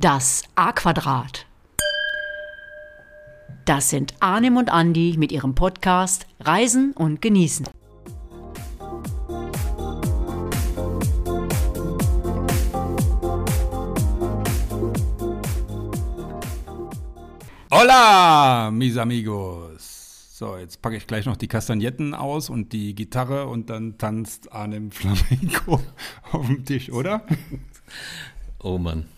Das A-Quadrat. Das sind Arnim und Andi mit ihrem Podcast Reisen und Genießen. Hola, mis amigos. So, jetzt packe ich gleich noch die Kastagnetten aus und die Gitarre und dann tanzt Arnim Flamenco auf dem Tisch, oder? Oh Mann.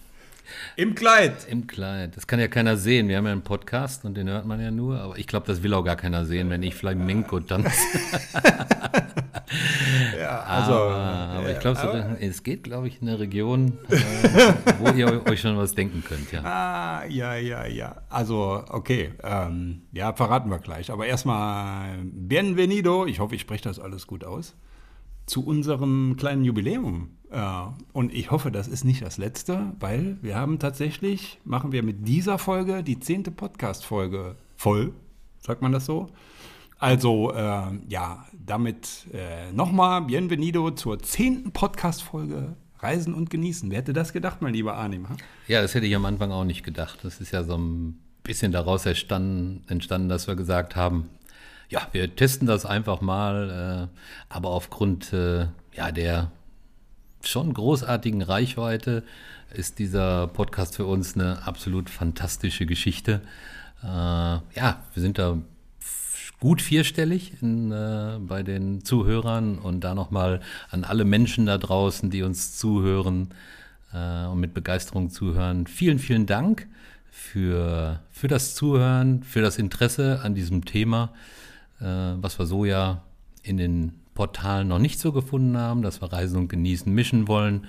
Im Kleid. Im Kleid. Das kann ja keiner sehen. Wir haben ja einen Podcast und den hört man ja nur. Aber ich glaube, das will auch gar keiner sehen, wenn ich Flamenco tanze. ja, also, aber, aber ich glaube, so, es geht, glaube ich, in eine Region, äh, wo ihr euch schon was denken könnt. Ja, ah, ja, ja, ja. Also, okay. Ähm, ja, verraten wir gleich. Aber erstmal, bienvenido. Ich hoffe, ich spreche das alles gut aus zu unserem kleinen Jubiläum. Und ich hoffe, das ist nicht das letzte, weil wir haben tatsächlich, machen wir mit dieser Folge die zehnte Podcast-Folge voll, sagt man das so? Also, äh, ja, damit äh, nochmal Bienvenido zur zehnten Podcast-Folge Reisen und Genießen. Wer hätte das gedacht, mein lieber Arnim? Ja, das hätte ich am Anfang auch nicht gedacht. Das ist ja so ein bisschen daraus entstanden, entstanden dass wir gesagt haben, ja, wir testen das einfach mal, äh, aber aufgrund äh, ja, der schon großartigen Reichweite ist dieser Podcast für uns eine absolut fantastische Geschichte. Äh, ja, wir sind da gut vierstellig in, äh, bei den Zuhörern und da nochmal an alle Menschen da draußen, die uns zuhören äh, und mit Begeisterung zuhören. Vielen, vielen Dank für, für das Zuhören, für das Interesse an diesem Thema. Äh, was wir so ja in den Portalen noch nicht so gefunden haben, dass wir Reisen und Genießen mischen wollen.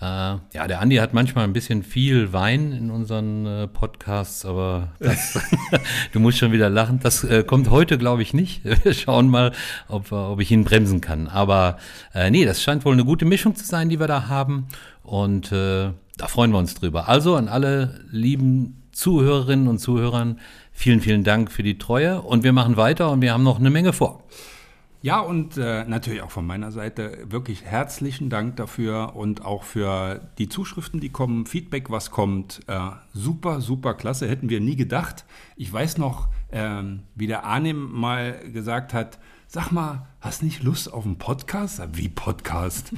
Äh, ja, der Andi hat manchmal ein bisschen viel Wein in unseren äh, Podcasts, aber das, du musst schon wieder lachen. Das äh, kommt heute, glaube ich, nicht. Wir schauen mal, ob, ob ich ihn bremsen kann. Aber äh, nee, das scheint wohl eine gute Mischung zu sein, die wir da haben. Und äh, da freuen wir uns drüber. Also an alle lieben Zuhörerinnen und Zuhörern, vielen, vielen Dank für die Treue und wir machen weiter und wir haben noch eine Menge vor. Ja, und äh, natürlich auch von meiner Seite wirklich herzlichen Dank dafür und auch für die Zuschriften, die kommen, Feedback, was kommt. Äh, super, super klasse, hätten wir nie gedacht. Ich weiß noch, äh, wie der Arnim mal gesagt hat, sag mal, hast nicht Lust auf einen Podcast? Wie Podcast?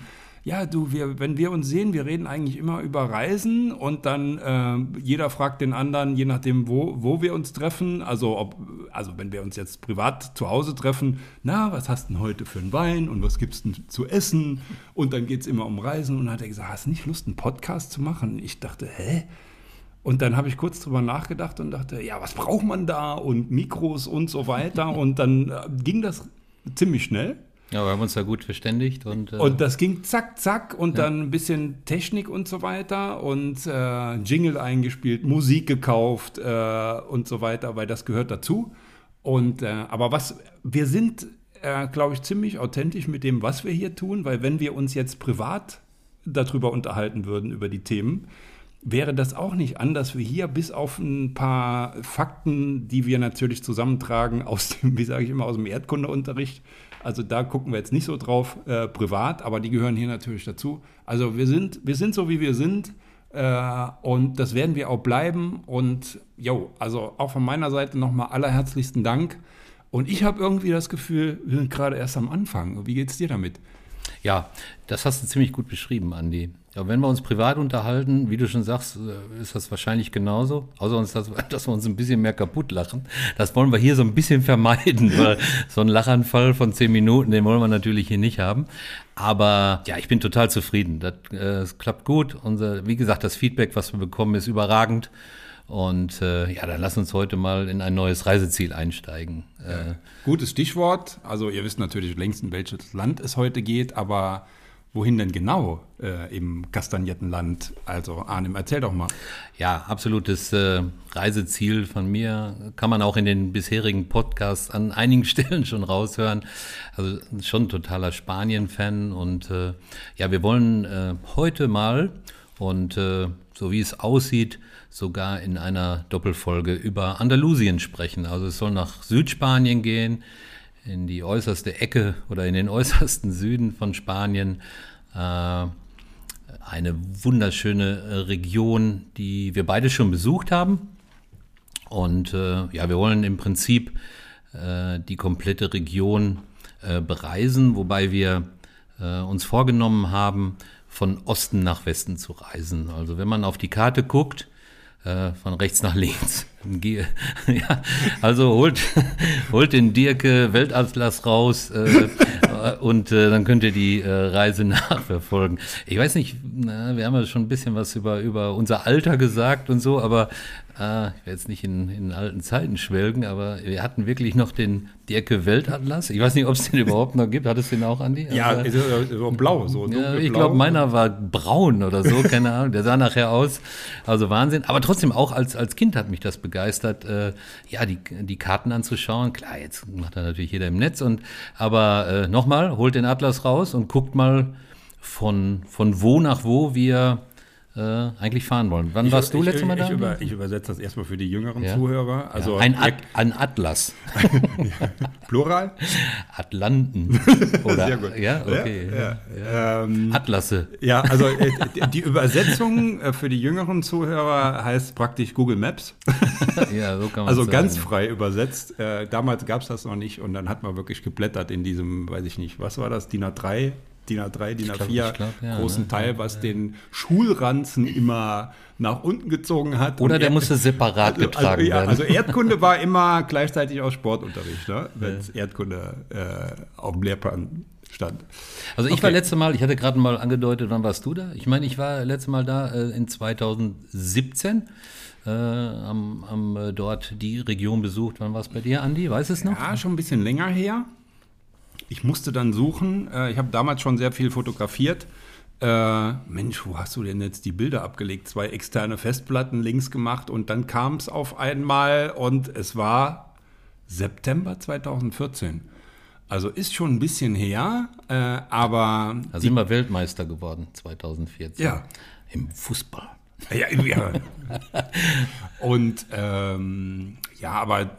Ja, du, wir, wenn wir uns sehen, wir reden eigentlich immer über Reisen und dann äh, jeder fragt den anderen, je nachdem, wo, wo wir uns treffen. Also, ob, also wenn wir uns jetzt privat zu Hause treffen, na, was hast du denn heute für einen Wein und was gibt's denn zu essen? Und dann geht es immer um Reisen und dann hat er gesagt, hast du nicht Lust, einen Podcast zu machen? Ich dachte, hä? Und dann habe ich kurz drüber nachgedacht und dachte, ja, was braucht man da und Mikros und so weiter. Und dann äh, ging das ziemlich schnell. Ja, wir haben uns da gut verständigt. Und, äh und das ging zack, zack und ja. dann ein bisschen Technik und so weiter und äh, Jingle eingespielt, Musik gekauft äh, und so weiter, weil das gehört dazu. Und äh, aber was, wir sind, äh, glaube ich, ziemlich authentisch mit dem, was wir hier tun, weil wenn wir uns jetzt privat darüber unterhalten würden, über die Themen, wäre das auch nicht anders wie hier, bis auf ein paar Fakten, die wir natürlich zusammentragen aus dem, wie sage ich immer, aus dem Erdkundeunterricht also da gucken wir jetzt nicht so drauf äh, privat, aber die gehören hier natürlich dazu. Also wir sind, wir sind so, wie wir sind. Äh, und das werden wir auch bleiben. Und jo, also auch von meiner Seite nochmal allerherzlichsten Dank. Und ich habe irgendwie das Gefühl, wir sind gerade erst am Anfang. Wie geht es dir damit? Ja, das hast du ziemlich gut beschrieben, Andi. Ja, wenn wir uns privat unterhalten, wie du schon sagst, äh, ist das wahrscheinlich genauso. Außer uns, dass, dass wir uns ein bisschen mehr kaputt lachen. Das wollen wir hier so ein bisschen vermeiden, weil so ein Lachanfall von zehn Minuten, den wollen wir natürlich hier nicht haben. Aber ja, ich bin total zufrieden. Das, äh, das klappt gut. Unser, wie gesagt, das Feedback, was wir bekommen, ist überragend. Und äh, ja, dann lass uns heute mal in ein neues Reiseziel einsteigen. Äh, Gutes Stichwort. Also ihr wisst natürlich längst, in welches Land es heute geht, aber Wohin denn genau äh, im Kastagnettenland? Also Arnim, erzähl doch mal. Ja, absolutes äh, Reiseziel von mir. Kann man auch in den bisherigen Podcasts an einigen Stellen schon raushören. Also schon totaler Spanien-Fan. Und äh, ja, wir wollen äh, heute mal und äh, so wie es aussieht, sogar in einer Doppelfolge über Andalusien sprechen. Also es soll nach Südspanien gehen in die äußerste Ecke oder in den äußersten Süden von Spanien. Äh, eine wunderschöne Region, die wir beide schon besucht haben. Und äh, ja, wir wollen im Prinzip äh, die komplette Region äh, bereisen, wobei wir äh, uns vorgenommen haben, von Osten nach Westen zu reisen. Also wenn man auf die Karte guckt, äh, von rechts nach links. ja, also holt, holt den Dirke Weltatlas raus äh, und äh, dann könnt ihr die äh, Reise nachverfolgen. Ich weiß nicht, na, wir haben ja schon ein bisschen was über, über unser Alter gesagt und so, aber äh, ich will jetzt nicht in, in alten Zeiten schwelgen, aber wir hatten wirklich noch den Dirke Weltatlas. Ich weiß nicht, ob es den überhaupt noch gibt. Hattest du den auch, Andi? Ja, aber, so, so blau. So ja, ich glaube, meiner war braun oder so, keine Ahnung. Der sah nachher aus. Also Wahnsinn. Aber trotzdem, auch als, als Kind hat mich das begeistert, äh, ja, die, die Karten anzuschauen. Klar, jetzt macht da natürlich jeder im Netz. Und, aber äh, nochmal, holt den Atlas raus und guckt mal, von, von wo nach wo wir äh, eigentlich fahren wollen. Wann ich, warst du letztes Mal da? Ich, über, ich, übersetze das erstmal für die jüngeren Ja. Zuhörer. Also ja, ein, At ein Atlas. Plural? Atlanten. Oder, Sehr gut. Ja, okay. Ja. Ähm, Atlasse. ja, also äh, die- die Übersetzung äh, für die jüngeren Zuhörer heißt praktisch Google Maps. Ja, so kann man Also sagen. ganz frei übersetzt. Äh, damals gab es das noch nicht und dann hat man wirklich geblättert in diesem, weiß ich nicht, was war das, DIN A3, DIN A3, DIN glaub- A4 ich glaub, ja, großen ne? Teil, was den Schulranzen immer nach unten gezogen hat. Oder der er- musste separat also, getragen also, ja, werden. also Erdkunde war immer gleichzeitig auch Sportunterricht, ne? wenn es Erdkunde äh, auf dem Lehrplan stand. Also ich Okay. war letzte Mal, ich hatte gerade mal angedeutet, wann warst du da? Ich meine, ich war letzte Mal da äh, in 2017, äh, am, am äh, dort die Region besucht. Wann war es bei dir, Andi? Weiß es noch? Ja, schon ein bisschen länger her. Ich musste dann suchen. Äh, Ich habe damals schon sehr viel fotografiert. Äh, Mensch, wo hast du denn jetzt die Bilder abgelegt? Zwei externe Festplatten links gemacht und dann kam es auf einmal und es war September 2014. Also ist schon ein bisschen her, äh, aber Da sind wir Weltmeister geworden, 2014. Ja. Im Fußball. Ja, ja. Und ähm, ja, aber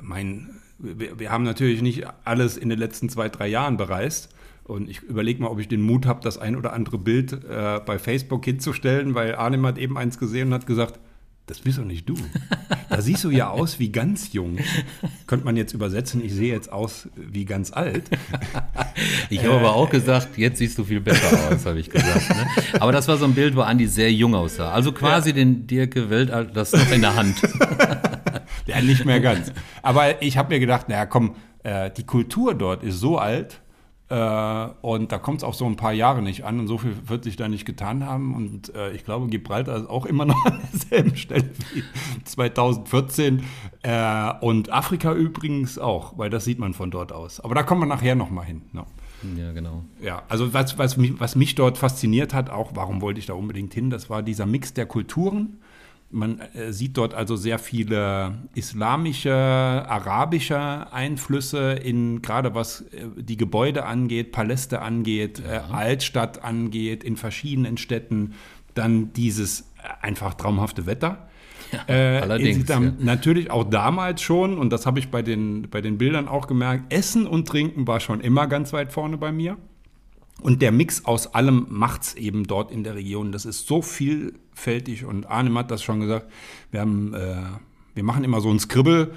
mein, wir, wir haben natürlich nicht alles in den letzten zwei, drei Jahren bereist. Und ich überlege mal, ob ich den Mut habe, das ein oder andere Bild äh, bei Facebook hinzustellen, weil Arnim hat eben eins gesehen und hat gesagt, das bist doch nicht du. Da siehst du ja aus wie ganz jung. Könnte man jetzt übersetzen, ich sehe jetzt aus wie ganz alt. Ich habe aber auch gesagt, jetzt siehst du viel besser aus, habe ich gesagt. Ne? Aber das war so ein Bild, wo Andi sehr jung aussah. Also quasi den Dirke Weltatlas noch in der Hand. Ja, nicht mehr ganz. Aber ich habe mir gedacht, naja, komm, äh, die Kultur dort ist so alt äh, und da kommt es auch so ein paar Jahre nicht an und so viel wird sich da nicht getan haben. Und äh, ich glaube, Gibraltar ist auch immer noch an derselben Stelle wie 2014 äh, und Afrika übrigens auch, weil das sieht man von dort aus. Aber da kommen wir nachher nochmal hin. Ne? Ja, genau. Ja, also was, was, mich, was mich dort fasziniert hat, auch warum wollte ich da unbedingt hin, das war dieser Mix der Kulturen. Man äh, sieht dort also sehr viele islamische, arabische Einflüsse in gerade was äh, die Gebäude angeht, Paläste angeht, äh, Altstadt angeht, in verschiedenen Städten. Dann dieses einfach traumhafte Wetter. Äh, allerdings, dann ja. Natürlich auch damals schon, und das habe ich bei den, bei den Bildern auch gemerkt, Essen und Trinken war schon immer ganz weit vorne bei mir. Und der Mix aus allem macht's eben dort in der Region. Das ist so vielfältig und Arnim hat das schon gesagt. Wir, haben, äh, wir machen immer so ein Skribbel,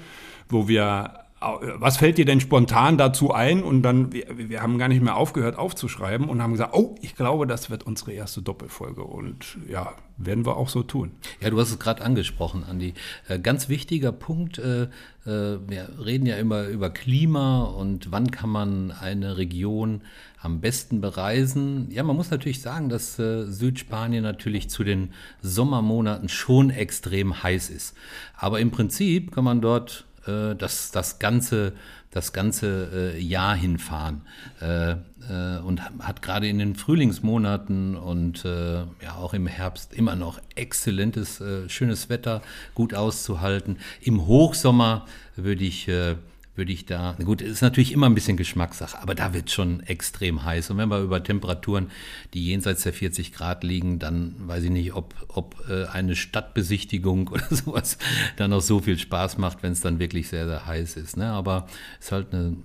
wo wir, was fällt dir denn spontan dazu ein? Und dann, wir, wir haben gar nicht mehr aufgehört aufzuschreiben und haben gesagt, oh, ich glaube, das wird unsere erste Doppelfolge. Und ja, werden wir auch so tun. Ja, du hast es gerade angesprochen, Andi. Äh, ganz wichtiger Punkt. Äh, äh, wir reden ja immer über Klima und wann kann man eine Region am besten bereisen. Ja, man muss natürlich sagen, dass äh, Südspanien natürlich zu den Sommermonaten schon extrem heiß ist. Aber im Prinzip kann man dort äh, das, das ganze, das ganze äh, Jahr hinfahren. Äh, äh, und hat gerade in den Frühlingsmonaten und äh, ja auch im Herbst immer noch exzellentes, äh, schönes Wetter, gut auszuhalten. Im Hochsommer würde ich, äh, würde ich da, gut, ist natürlich immer ein bisschen Geschmackssache, aber da wird schon extrem heiß. Und wenn wir über Temperaturen, die jenseits der 40 Grad liegen, dann weiß ich nicht, ob, ob äh, eine Stadtbesichtigung oder sowas dann noch so viel Spaß macht, wenn es dann wirklich sehr, sehr heiß ist. Ne? Aber es ist halt eine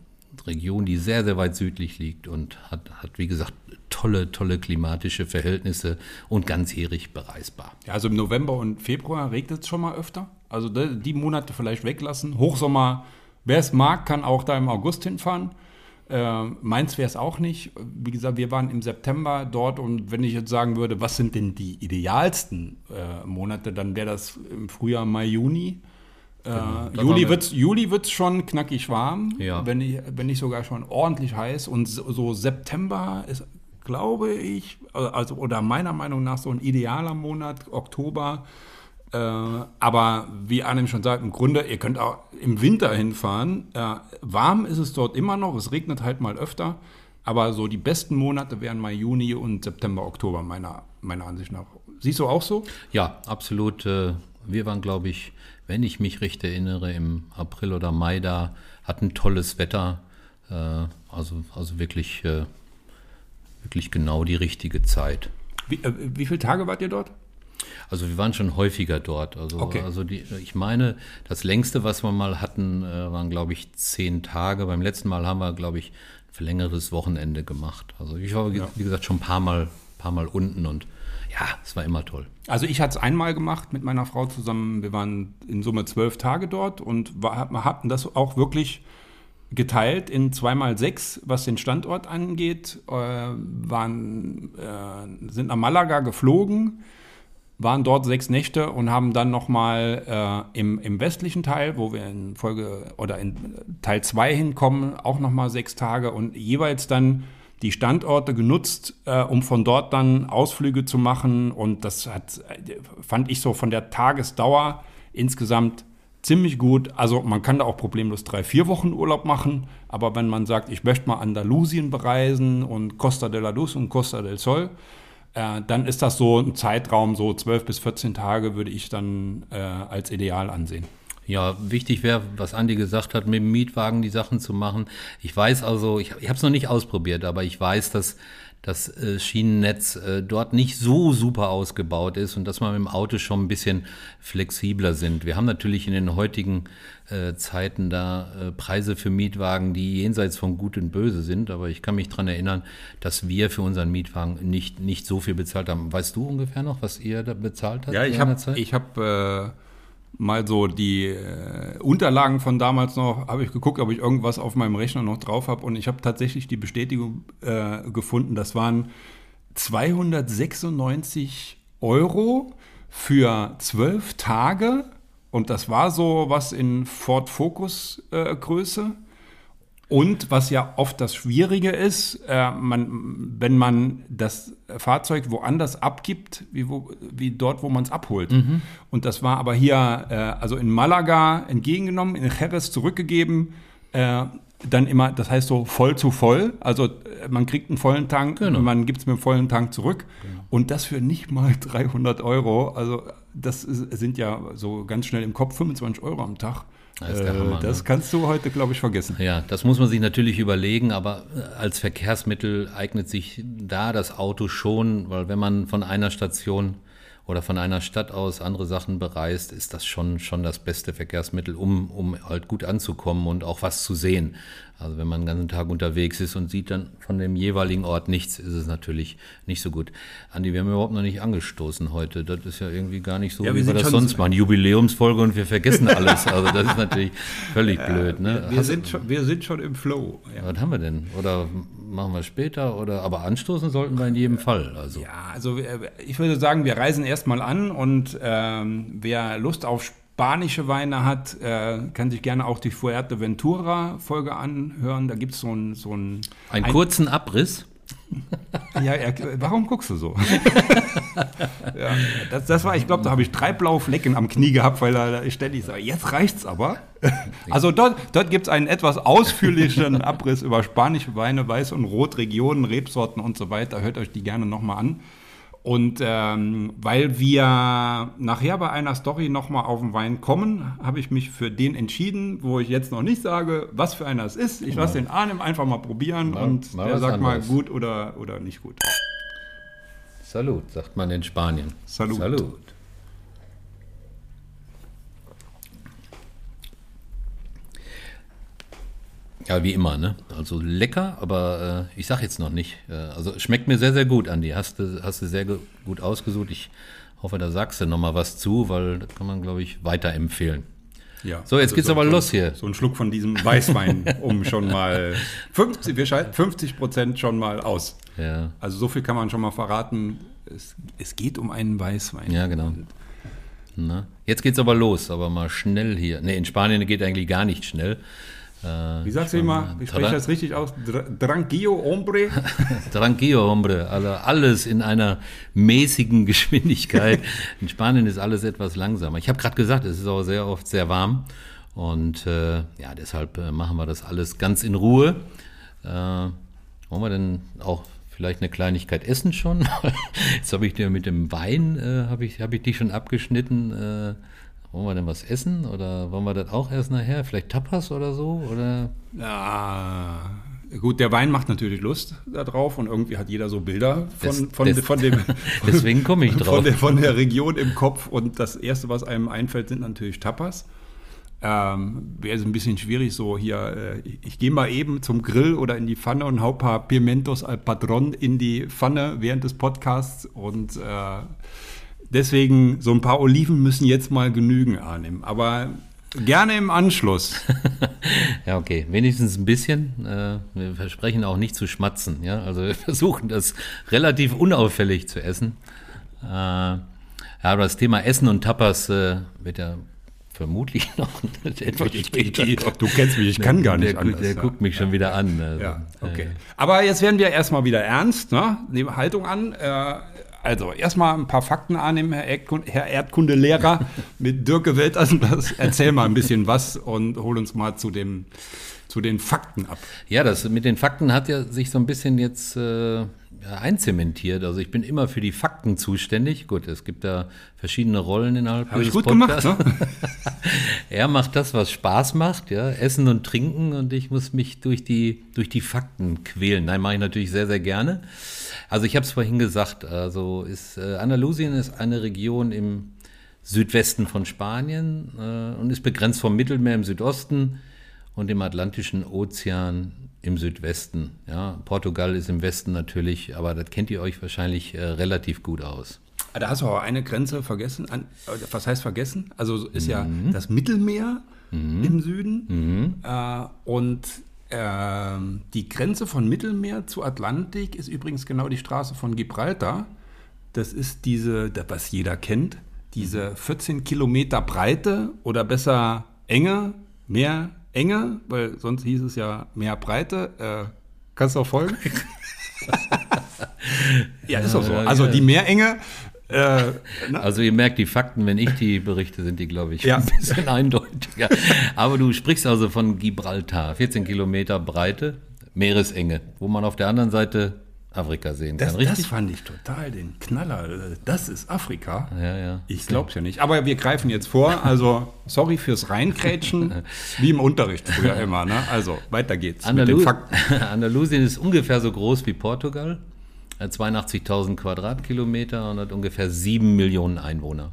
Region, die sehr, sehr weit südlich liegt und hat, hat wie gesagt, tolle, tolle klimatische Verhältnisse und ganzjährig bereisbar. Ja, also im November und Februar regnet es schon mal öfter. Also die Monate vielleicht weglassen. Hochsommer, wer es mag, kann auch da im August hinfahren. Äh, meins wäre es auch nicht. Wie gesagt, wir waren im September dort und wenn ich jetzt sagen würde, was sind denn die idealsten äh, Monate, dann wäre das im Frühjahr, Mai, Juni. Äh, genau. Juli wird es Juli wird's schon knackig warm, ja. wenn, nicht, wenn nicht sogar schon ordentlich heiß. Und so, so September ist, glaube ich, also oder meiner Meinung nach so ein idealer Monat, Oktober. Äh, aber wie Arnim schon sagt, im Grunde, ihr könnt auch im Winter hinfahren. Äh, warm ist es dort immer noch, es regnet halt mal öfter. Aber so die besten Monate wären Mai, Juni und September, Oktober, meiner, meiner Ansicht nach. Siehst du auch so? Ja, absolut. Äh, wir waren, glaube ich, wenn ich mich recht erinnere, im April oder Mai da, hatten tolles Wetter. Äh, also, also wirklich, äh, wirklich genau die richtige Zeit. Wie, wie viele Tage wart ihr dort? Also wir waren schon häufiger dort. Also, okay. also die, ich meine, das längste, was wir mal hatten, waren, glaube ich, zehn Tage. Beim letzten Mal haben wir, glaube ich, ein verlängertes Wochenende gemacht. Also ich war, ja. wie gesagt, schon ein paar Mal, paar Mal unten und ja, es war immer toll. Also ich hatte es einmal gemacht mit meiner Frau zusammen. Wir waren in Summe zwölf Tage dort und war, hatten das auch wirklich geteilt in zweimal sechs, was den Standort angeht. Äh, waren, äh, sind nach Malaga geflogen, waren dort sechs Nächte und haben dann nochmal äh, im, im westlichen Teil, wo wir in Folge oder in Teil zwei hinkommen, auch nochmal sechs Tage und jeweils dann die Standorte genutzt, äh, um von dort dann Ausflüge zu machen. Und das hat, fand ich so von der Tagesdauer insgesamt ziemlich gut. Also man kann da auch problemlos drei, vier Wochen Urlaub machen. Aber wenn man sagt, ich möchte mal Andalusien bereisen und Costa de la Luz und Costa del Sol, äh, dann ist das so ein Zeitraum, so 12 bis 14 Tage würde ich dann äh, als ideal ansehen. Ja, wichtig wäre, was Andi gesagt hat, mit dem Mietwagen die Sachen zu machen. Ich weiß also, ich, ich habe es noch nicht ausprobiert, aber ich weiß, dass das äh, Schienennetz äh, dort nicht so super ausgebaut ist und dass man mit dem Auto schon ein bisschen flexibler sind. Wir haben natürlich in den heutigen äh, Zeiten da Preise für Mietwagen, die jenseits von Gut und Böse sind, aber ich kann mich dran erinnern, dass wir für unseren Mietwagen nicht, nicht so viel bezahlt haben. Weißt du ungefähr noch, was ihr da bezahlt habt? Ja, ich habe ich hab, mal so die äh, Unterlagen von damals noch, habe ich geguckt, ob ich irgendwas auf meinem Rechner noch drauf habe und ich habe tatsächlich die Bestätigung äh, gefunden, das waren 296 Euro für zwölf Tage. Und das war so was in Ford Focus äh, Größe. Und was ja oft das Schwierige ist, äh, man, wenn man das Fahrzeug woanders abgibt, wie, wo, wie dort, wo man es abholt. Mhm. Und das war aber hier, äh, also in Malaga entgegengenommen, in Jerez zurückgegeben, äh, dann immer, das heißt so voll zu voll. Also äh, man kriegt einen vollen Tank genau. und man gibt es mit einem vollen Tank zurück. Genau. Und das für nicht mal 300 Euro. Also das ist, sind ja so ganz schnell im Kopf 25 Euro am Tag. Das, äh, Hammer, das ne? kannst du heute, glaube ich, vergessen. Ja, das muss man sich natürlich überlegen, aber äh, als Verkehrsmittel eignet sich da das Auto schon, weil wenn man von einer Station oder von einer Stadt aus andere Sachen bereist, ist das schon, schon das beste Verkehrsmittel, um, um halt gut anzukommen und auch was zu sehen. Also wenn man den ganzen Tag unterwegs ist und sieht dann von dem jeweiligen Ort nichts, ist es natürlich nicht so gut. Andi, wir haben überhaupt noch nicht angestoßen heute. Das ist ja irgendwie gar nicht so, ja, wie wir das sonst machen. Jubiläumsfolge und wir vergessen alles. Also das ist natürlich völlig ja, blöd. Ne? Wir, sind schon, wir sind schon im Flow. Ja. Was haben wir denn? Oder machen wir später? Oder aber anstoßen sollten wir in jedem Fall. Also. Ja, also ich würde sagen, wir reisen erstmal an und ähm, wer Lust auf Sport spanische Weine hat, äh, kann sich gerne auch die Fuerteventura-Folge anhören. Da gibt es so einen. So ein, Einen kurzen Abriss. ja, er, warum guckst du so? ja, das, das, war, ich glaube, da habe ich drei blaue Flecken am Knie gehabt, weil er ständig sagt, jetzt reicht's aber. Also dort, dort gibt es einen etwas ausführlichen Abriss über spanische Weine, Weiß- und Rotregionen, Rebsorten und so weiter. Hört euch die gerne nochmal an. Und ähm, weil wir nachher bei einer Story nochmal auf den Wein kommen, habe ich mich für den entschieden, wo ich jetzt noch nicht sage, was für einer es ist. Ich lasse den Arnim einfach mal probieren mal, und mal der sagt anderes. mal gut oder, oder nicht gut. Salut, sagt man in Spanien. Salut. Salut. Ja, wie immer, ne? Also lecker, aber äh, ich sag jetzt noch nicht. Äh, also schmeckt mir sehr, sehr gut, Andi. Hast du, hast du sehr gut ausgesucht. Ich hoffe, da sagst du noch mal was zu, weil das kann man, glaube ich, weiterempfehlen. Ja. So, jetzt geht's aber so, los hier. So ein Schluck von diesem Weißwein, um schon mal 50, wir schalten 50 Prozent schon mal aus. Ja, Also so viel kann man schon mal verraten. Es, es geht um einen Weißwein. ja genau. Na? Jetzt geht's aber los, aber mal schnell hier. Ne, in Spanien geht eigentlich gar nicht schnell. Äh, Wie sagst du immer? Wie spreche ich das richtig aus? Dr- Tranquillo, hombre. Tranquillo, hombre. Also alles in einer mäßigen Geschwindigkeit. In Spanien ist alles etwas langsamer. Ich habe gerade gesagt, es ist auch sehr oft sehr warm. Und äh, ja, deshalb äh, machen wir das alles ganz in Ruhe. Äh, wollen wir denn auch vielleicht eine Kleinigkeit essen schon? Jetzt habe ich dir mit dem Wein, äh, habe ich, hab ich dich schon abgeschnitten. Äh, wollen wir denn was essen? Oder wollen wir das auch erst nachher? Vielleicht Tapas oder so? Oder Ja, gut, der Wein macht natürlich Lust darauf und irgendwie hat jeder so Bilder von, von, des- von dem. Deswegen komme ich drauf. Von der, von der Region im Kopf und das Erste, was einem einfällt, sind natürlich Tapas. Ähm, Wäre es ein bisschen schwierig, so hier, äh, ich gehe mal eben zum Grill oder in die Pfanne und hau ein paar Pimentos al Patron in die Pfanne während des Podcasts und äh, deswegen so ein paar Oliven müssen jetzt mal genügen, Arnim. Aber gerne im Anschluss. Ja, okay, wenigstens ein bisschen. Äh, wir versprechen auch nicht zu schmatzen. Ja? Also wir versuchen das relativ unauffällig zu essen. Äh, ja, aber das Thema Essen und Tapas äh, wird ja vermutlich noch etwas später. Du kennst mich, ich kann gar nicht der, anders. Der ja. guckt mich schon wieder an. Also, Ja, okay. Aber jetzt werden wir erstmal wieder ernst, ne? Nehmen Haltung an. Äh, also erstmal ein paar Fakten annehmen, Herr, Erdkund Herr Erdkundelehrer mit Dirk Weltassemblas. Erzähl mal ein bisschen was und hol uns mal zu, dem, zu den Fakten ab. Ja, das mit den Fakten hat ja sich so ein bisschen jetzt äh, einzementiert. Also ich bin immer für die Fakten zuständig. Gut, es gibt da verschiedene Rollen innerhalb ich dieses gut gemacht, Podcasts. ne? Er macht das, was Spaß macht, ja, Essen und Trinken und ich muss mich durch die, durch die Fakten quälen. Nein, mache ich natürlich sehr, sehr gerne. Also ich habe es vorhin gesagt, also ist äh, Andalusien ist eine Region im Südwesten von Spanien äh, und ist begrenzt vom Mittelmeer im Südosten und dem Atlantischen Ozean im Südwesten. Ja, Portugal ist im Westen natürlich, aber das kennt ihr euch wahrscheinlich äh, relativ gut aus. Da hast du aber eine Grenze vergessen. An, was heißt vergessen? Also ist ja Mhm. das Mittelmeer im Süden. Äh, und ähm, die Grenze von Mittelmeer zu Atlantik ist übrigens genau die Straße von Gibraltar. Das ist diese, was jeder kennt, diese 14 Kilometer Breite oder besser Enge, mehr Enge, weil sonst hieß es ja mehr Breite. Äh, kannst du auch folgen? ja, ist doch so. Also die Meerenge. Äh? Also ihr merkt, die Fakten, wenn ich die berichte, sind die, glaube ich, Ja. ein bisschen eindeutiger. Aber du sprichst also von Gibraltar, 14 Kilometer Breite, Meeresenge, wo man auf der anderen Seite Afrika sehen kann, Das, richtig? das fand ich total den Knaller. Das ist Afrika. ja, ja. Ich glaub's ja nicht. Aber wir greifen jetzt vor. Also, sorry fürs Reinkrätschen. Wie im Unterricht früher immer. Ne? Also, weiter geht's mit den Andalu Fakten. Andalusien ist ungefähr so groß wie Portugal, 82.000 Quadratkilometer und hat ungefähr 7 Millionen Einwohner.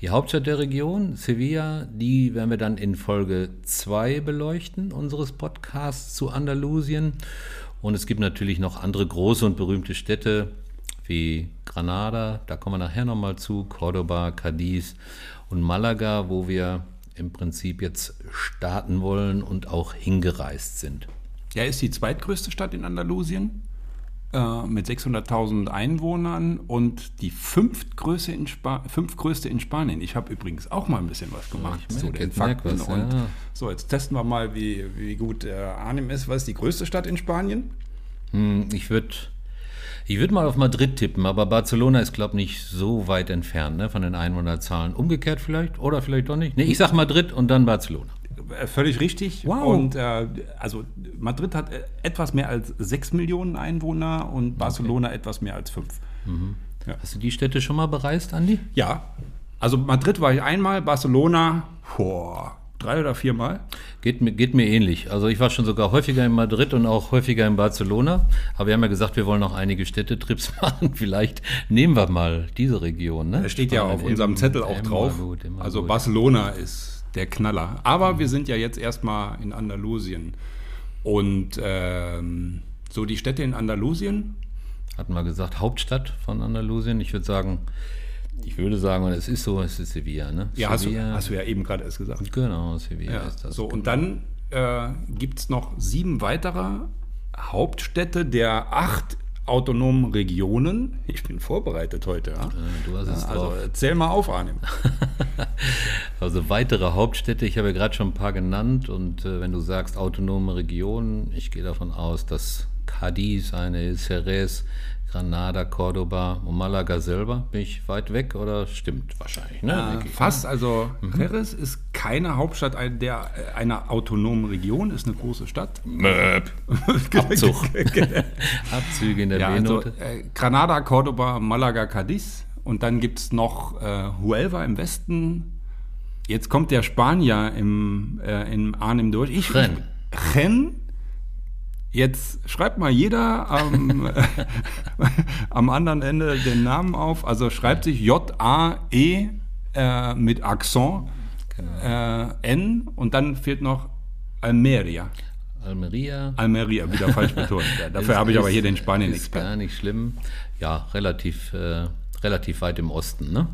Die Hauptstadt der Region, Sevilla, die werden wir dann in Folge 2 beleuchten, unseres Podcasts zu Andalusien. Und es gibt natürlich noch andere große und berühmte Städte wie Granada, da kommen wir nachher nochmal zu, Cordoba, Cadiz und Malaga, wo wir im Prinzip jetzt starten wollen und auch hingereist sind. Ja, ist die zweitgrößte Stadt in Andalusien äh, mit 600.000 Einwohnern und die fünftgrößte in, Spa fünftgrößte in Spanien. Ich habe übrigens auch mal ein bisschen was gemacht ich zu den Fakten. was, und ja. so, jetzt testen wir mal, wie, wie gut äh, Arnim ist. Was ist die größte Stadt in Spanien? Hm, Ich würde ich würd mal auf Madrid tippen, aber Barcelona ist, glaube ich, nicht so weit entfernt ne, von den Einwohnerzahlen. Umgekehrt vielleicht oder vielleicht doch nicht. Nee, ich sag Madrid und dann Barcelona. Äh, Völlig richtig. Wow. Und äh, also Madrid hat äh, etwas mehr als 6 Millionen Einwohner und Barcelona etwas mehr als 5. Hast du die Städte schon mal bereist, Andi? Ja, also Madrid war ich einmal, Barcelona boah, drei oder viermal. Geht mir, geht mir ähnlich. Also ich war schon sogar häufiger in Madrid und auch häufiger in Barcelona. Aber wir haben ja gesagt, wir wollen noch einige Städtetrips machen. Vielleicht nehmen wir mal diese Region. Ne? Da steht ja auf unserem Zettel auch drauf. Gut, also gut. Barcelona ist der Knaller. Aber wir sind ja jetzt erstmal in Andalusien. Und ähm, so die Städte in Andalusien. Hatten wir gesagt, Hauptstadt von Andalusien. Ich würde sagen, ich würde sagen, und es ist so, es ist Sevilla. Ne? Ja, hast du, Sevilla, hast du ja eben gerade erst gesagt. Genau, Sevilla Ja, ist das. so, und dann äh, gibt es noch sieben weitere Hauptstädte der acht autonomen Regionen. Ich bin vorbereitet heute. Ja? du hast es Also drauf. erzähl mal auf, Arnim. Also weitere Hauptstädte, ich habe ja gerade schon ein paar genannt und äh, wenn du sagst autonome Regionen, ich gehe davon aus, dass Cadiz eine ist, Jerez, Granada, Cordoba und Malaga selber. Bin ich weit weg oder stimmt wahrscheinlich? Ne? Äh, fast, also Jerez ist keine Hauptstadt der, äh, einer autonomen Region, ist eine große Stadt. Möp. Abzug. Abzüge in der Ja, also äh, Granada, Cordoba, Malaga, Cadiz. Und dann gibt es noch äh, Huelva im Westen. Jetzt kommt der Spanier im, äh, im Arnim durch. Ich, Ren. Ren. Jetzt schreibt mal jeder am, am anderen Ende den Namen auf. Also schreibt sich J-A-E äh, mit Akzent äh, N und dann fehlt noch Almeria. Almeria. Almeria, wieder falsch betont. Ja, dafür habe ich aber hier den Ist Spanien-Experten. gar nicht schlimm. Ja, relativ, äh, relativ weit im Osten. Ne?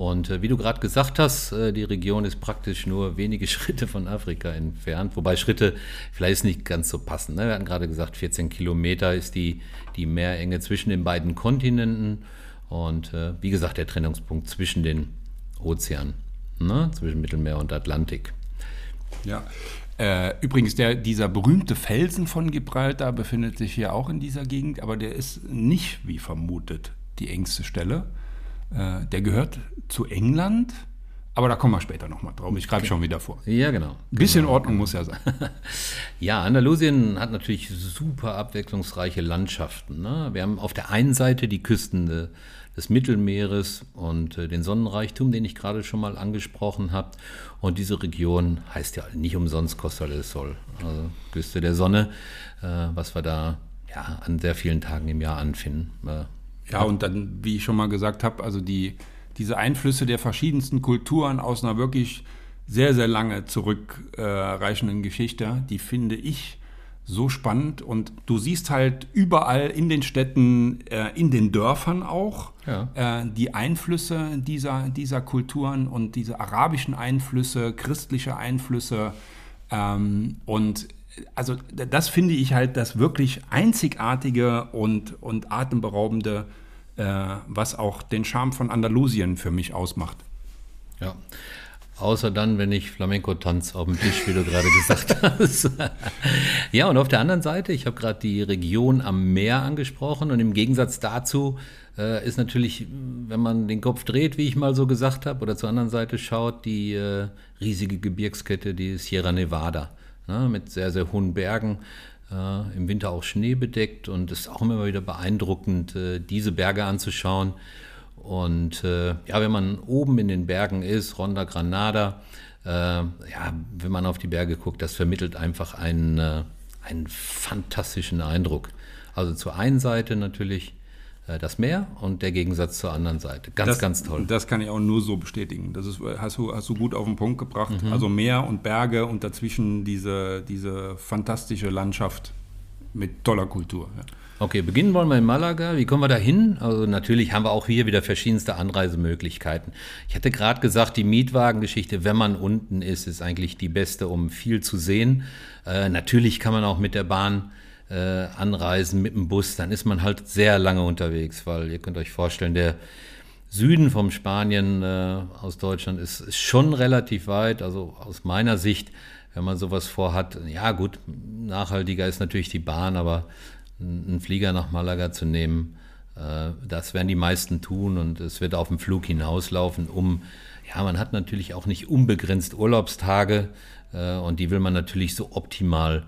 Und äh, wie du gerade gesagt hast, äh, die Region ist praktisch nur wenige Schritte von Afrika entfernt. Wobei Schritte vielleicht nicht ganz so passen. Ne? Wir hatten gerade gesagt, 14 Kilometer ist die, die Meerenge zwischen den beiden Kontinenten. Und äh, wie gesagt, der Trennungspunkt zwischen den Ozeanen, ne? zwischen Mittelmeer und Atlantik. Ja. Übrigens, der, dieser berühmte Felsen von Gibraltar befindet sich hier auch in dieser Gegend, aber der ist nicht, wie vermutet, die engste Stelle. Äh, der gehört zu England, aber da kommen wir später nochmal drauf. Ich greife schon wieder vor. Ja, genau. Ein bisschen Ordnung muss ja sein. Ja, Andalusien hat natürlich super abwechslungsreiche Landschaften. Ne? Wir haben auf der einen Seite die Küsten de, des Mittelmeeres und äh, den Sonnenreichtum, den ich gerade schon mal angesprochen habe. Und diese Region heißt ja nicht umsonst Costa del Sol, also Küste der Sonne, äh, was wir da ja, an sehr vielen Tagen im Jahr anfinden. Äh, Ja, und dann, wie ich schon mal gesagt habe, also die, diese Einflüsse der verschiedensten Kulturen aus einer wirklich sehr, sehr lange zurückreichenden Geschichte, die finde ich so spannend. Und du siehst halt überall in den Städten, äh, in den Dörfern auch, Ja. äh, die Einflüsse dieser, dieser Kulturen und diese arabischen Einflüsse, christliche Einflüsse. Ähm, und also das finde ich halt das wirklich einzigartige und, und atemberaubende, äh, was auch den Charme von Andalusien für mich ausmacht. Ja. Außer dann, wenn ich Flamenco tanze auf dem Tisch, wie du gerade gesagt hast. ja, und auf der anderen Seite, ich habe gerade die Region am Meer angesprochen und im Gegensatz dazu äh, ist natürlich, wenn man den Kopf dreht, wie ich mal so gesagt habe, oder zur anderen Seite schaut, die äh, riesige Gebirgskette, die Sierra Nevada, ne, mit sehr, sehr hohen Bergen. Äh, Im Winter auch Schnee bedeckt und es ist auch immer wieder beeindruckend, äh, diese Berge anzuschauen. Und äh, ja, wenn man oben in den Bergen ist, Ronda Granada, äh, ja, wenn man auf die Berge guckt, das vermittelt einfach einen, einen fantastischen Eindruck. Also zur einen Seite natürlich das Meer und der Gegensatz zur anderen Seite. Ganz, das, ganz toll. Das kann ich auch nur so bestätigen. Das ist, hast, du, hast du gut auf den Punkt gebracht. Mhm. Also Meer und Berge und dazwischen diese, diese fantastische Landschaft mit toller Kultur. Ja. Okay, beginnen wollen wir in Malaga. Wie kommen wir da hin? Also natürlich haben wir auch hier wieder verschiedenste Anreisemöglichkeiten. Ich hatte gerade gesagt, die Mietwagengeschichte, wenn man unten ist, ist eigentlich die beste, um viel zu sehen. Äh, natürlich kann man auch mit der Bahn äh, anreisen, mit dem Bus. Dann ist man halt sehr lange unterwegs, weil ihr könnt euch vorstellen, der Süden vom Spanien äh, aus Deutschland ist, ist schon relativ weit. Also aus meiner Sicht, wenn man sowas vorhat, ja gut, nachhaltiger ist natürlich die Bahn, aber einen Flieger nach Malaga zu nehmen, äh, das werden die meisten tun und es wird auf den Flug hinauslaufen, um, ja, man hat natürlich auch nicht unbegrenzt Urlaubstage äh, und die will man natürlich so optimal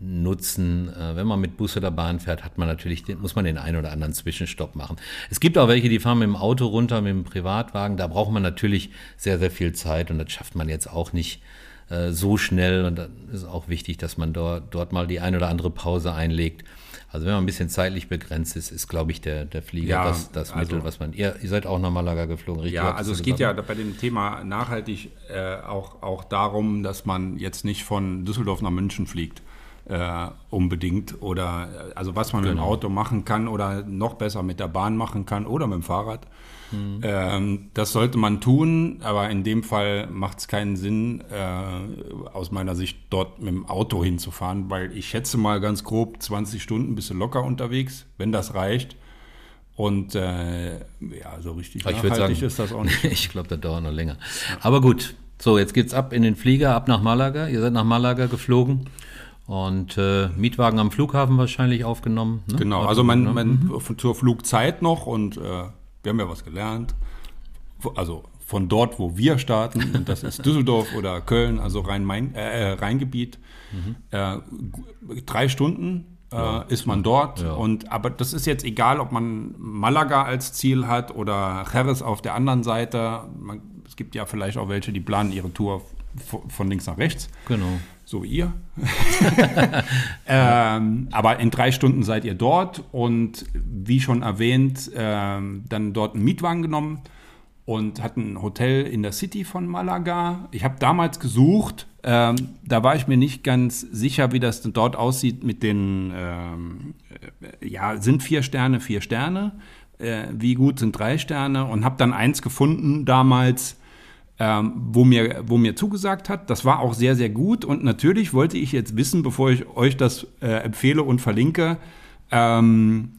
nutzen. Äh, wenn man mit Bus oder Bahn fährt, hat man natürlich, muss man den einen oder anderen Zwischenstopp machen. Es gibt auch welche, die fahren mit dem Auto runter, mit dem Privatwagen. Da braucht man natürlich sehr, sehr viel Zeit und das schafft man jetzt auch nicht äh, so schnell. Und dann ist auch wichtig, dass man dort, dort mal die ein oder andere Pause einlegt. Also wenn man ein bisschen zeitlich begrenzt ist, ist, glaube ich, der, der Flieger Ja, das, das also- Mittel, was man. Ihr, ihr seid auch nach Malaga geflogen, richtig? Ja, also es geht ja bei dem Thema nachhaltig äh, auch, auch darum, dass man jetzt nicht von Düsseldorf nach München fliegt, äh, unbedingt. Oder äh, also was man mit dem Genau. Auto machen kann oder noch besser mit der Bahn machen kann oder mit dem Fahrrad. Mhm. Ähm, das sollte man tun, aber in dem Fall macht es keinen Sinn, äh, aus meiner Sicht dort mit dem Auto hinzufahren, weil ich schätze mal ganz grob 20 Stunden bist du locker unterwegs, wenn das reicht. Und äh, ja, so richtig ich würde sagen, nachhaltig ist das auch nicht. ich glaube, das dauert noch länger. Aber gut, so, jetzt geht's ab in den Flieger, ab nach Malaga. Ihr seid nach Malaga geflogen und äh, Mietwagen am Flughafen wahrscheinlich aufgenommen. Ne? Genau, also man, man von- zur Flugzeit noch und äh, wir haben ja was gelernt. Also von dort, wo wir starten, und das ist Düsseldorf oder Köln, also Rhein-Main, äh, Rheingebiet, äh, gu- drei Stunden äh, ist man dort. Ja. Und aber das ist jetzt egal, ob man Malaga als Ziel hat oder Jerez auf der anderen Seite. Man, es gibt ja vielleicht auch welche, die planen ihre Tour von links nach rechts Genau. So wie ihr. ähm, aber in drei Stunden seid ihr dort und wie schon erwähnt, ähm, dann dort einen Mietwagen genommen und hatten ein Hotel in der City von Malaga. Ich habe damals gesucht, ähm, da war ich mir nicht ganz sicher, wie das dort aussieht mit den, ähm, äh, ja, sind vier Sterne, vier Sterne, äh, wie gut sind drei Sterne und habe dann eins gefunden damals, ähm, wo, mir, wo mir zugesagt hat. Das war auch sehr, sehr gut. Und natürlich wollte ich jetzt wissen, bevor ich euch das äh, empfehle und verlinke, ähm,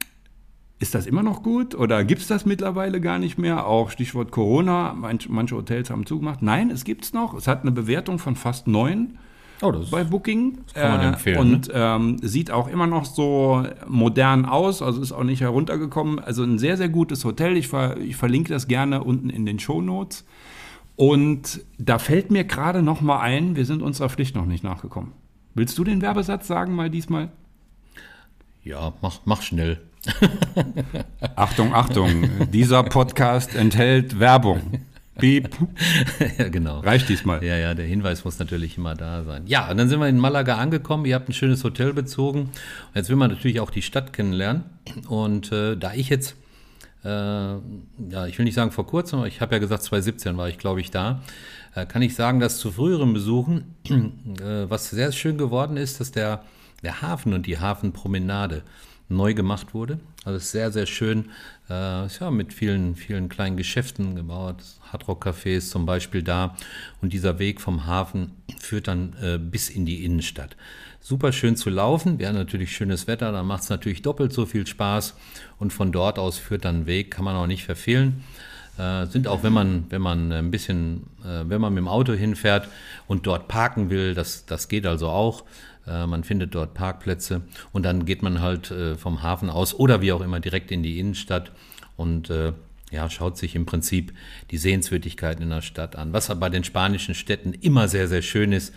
ist das immer noch gut oder gibt es das mittlerweile gar nicht mehr? Auch Stichwort Corona, manch, manche Hotels haben zugemacht. Nein, es gibt es noch. Es hat eine Bewertung von fast neun Oh, das bei Booking. kann man Äh, empfehlen, Und ähm, sieht auch immer noch so modern aus, also ist auch nicht heruntergekommen. Also ein sehr, sehr gutes Hotel. Ich, ver ich verlinke das gerne unten in den Show Notes. Und da fällt mir gerade noch mal ein, wir sind unserer Pflicht noch nicht nachgekommen. Willst du den Werbesatz sagen mal diesmal? ja, mach, mach schnell. Achtung, Achtung, dieser Podcast enthält Werbung. Piep. ja, genau. Reicht diesmal. Ja, ja, der Hinweis muss natürlich immer da sein. Ja, und dann sind wir in Malaga angekommen. Ihr habt ein schönes Hotel bezogen. Jetzt will man natürlich auch die Stadt kennenlernen. Und äh, da ich jetzt, äh, ja, ich will nicht sagen vor kurzem, aber ich habe ja gesagt, 2017 war ich, glaube ich, da, äh, kann ich sagen, dass zu früheren Besuchen, äh, was sehr schön geworden ist, dass der, der Hafen und die Hafenpromenade neu gemacht wurde. Also sehr, sehr schön. Äh, ja mit vielen, vielen kleinen Geschäften gebaut. Hardrock-Cafés zum Beispiel da. Und dieser Weg vom Hafen führt dann äh, bis in die Innenstadt. Super schön zu laufen. Wir haben natürlich schönes Wetter, dann macht es natürlich doppelt so viel Spaß. Und von dort aus führt dann ein Weg, kann man auch nicht verfehlen. Äh, sind auch, wenn man, wenn man ein bisschen, äh, wenn man mit dem Auto hinfährt und dort parken will, das, das geht also auch. Äh, man findet dort Parkplätze und dann geht man halt äh, vom Hafen aus oder wie auch immer direkt in die Innenstadt und äh, ja, schaut sich im Prinzip die Sehenswürdigkeiten in der Stadt an. Was bei den spanischen Städten immer sehr, sehr schön ist,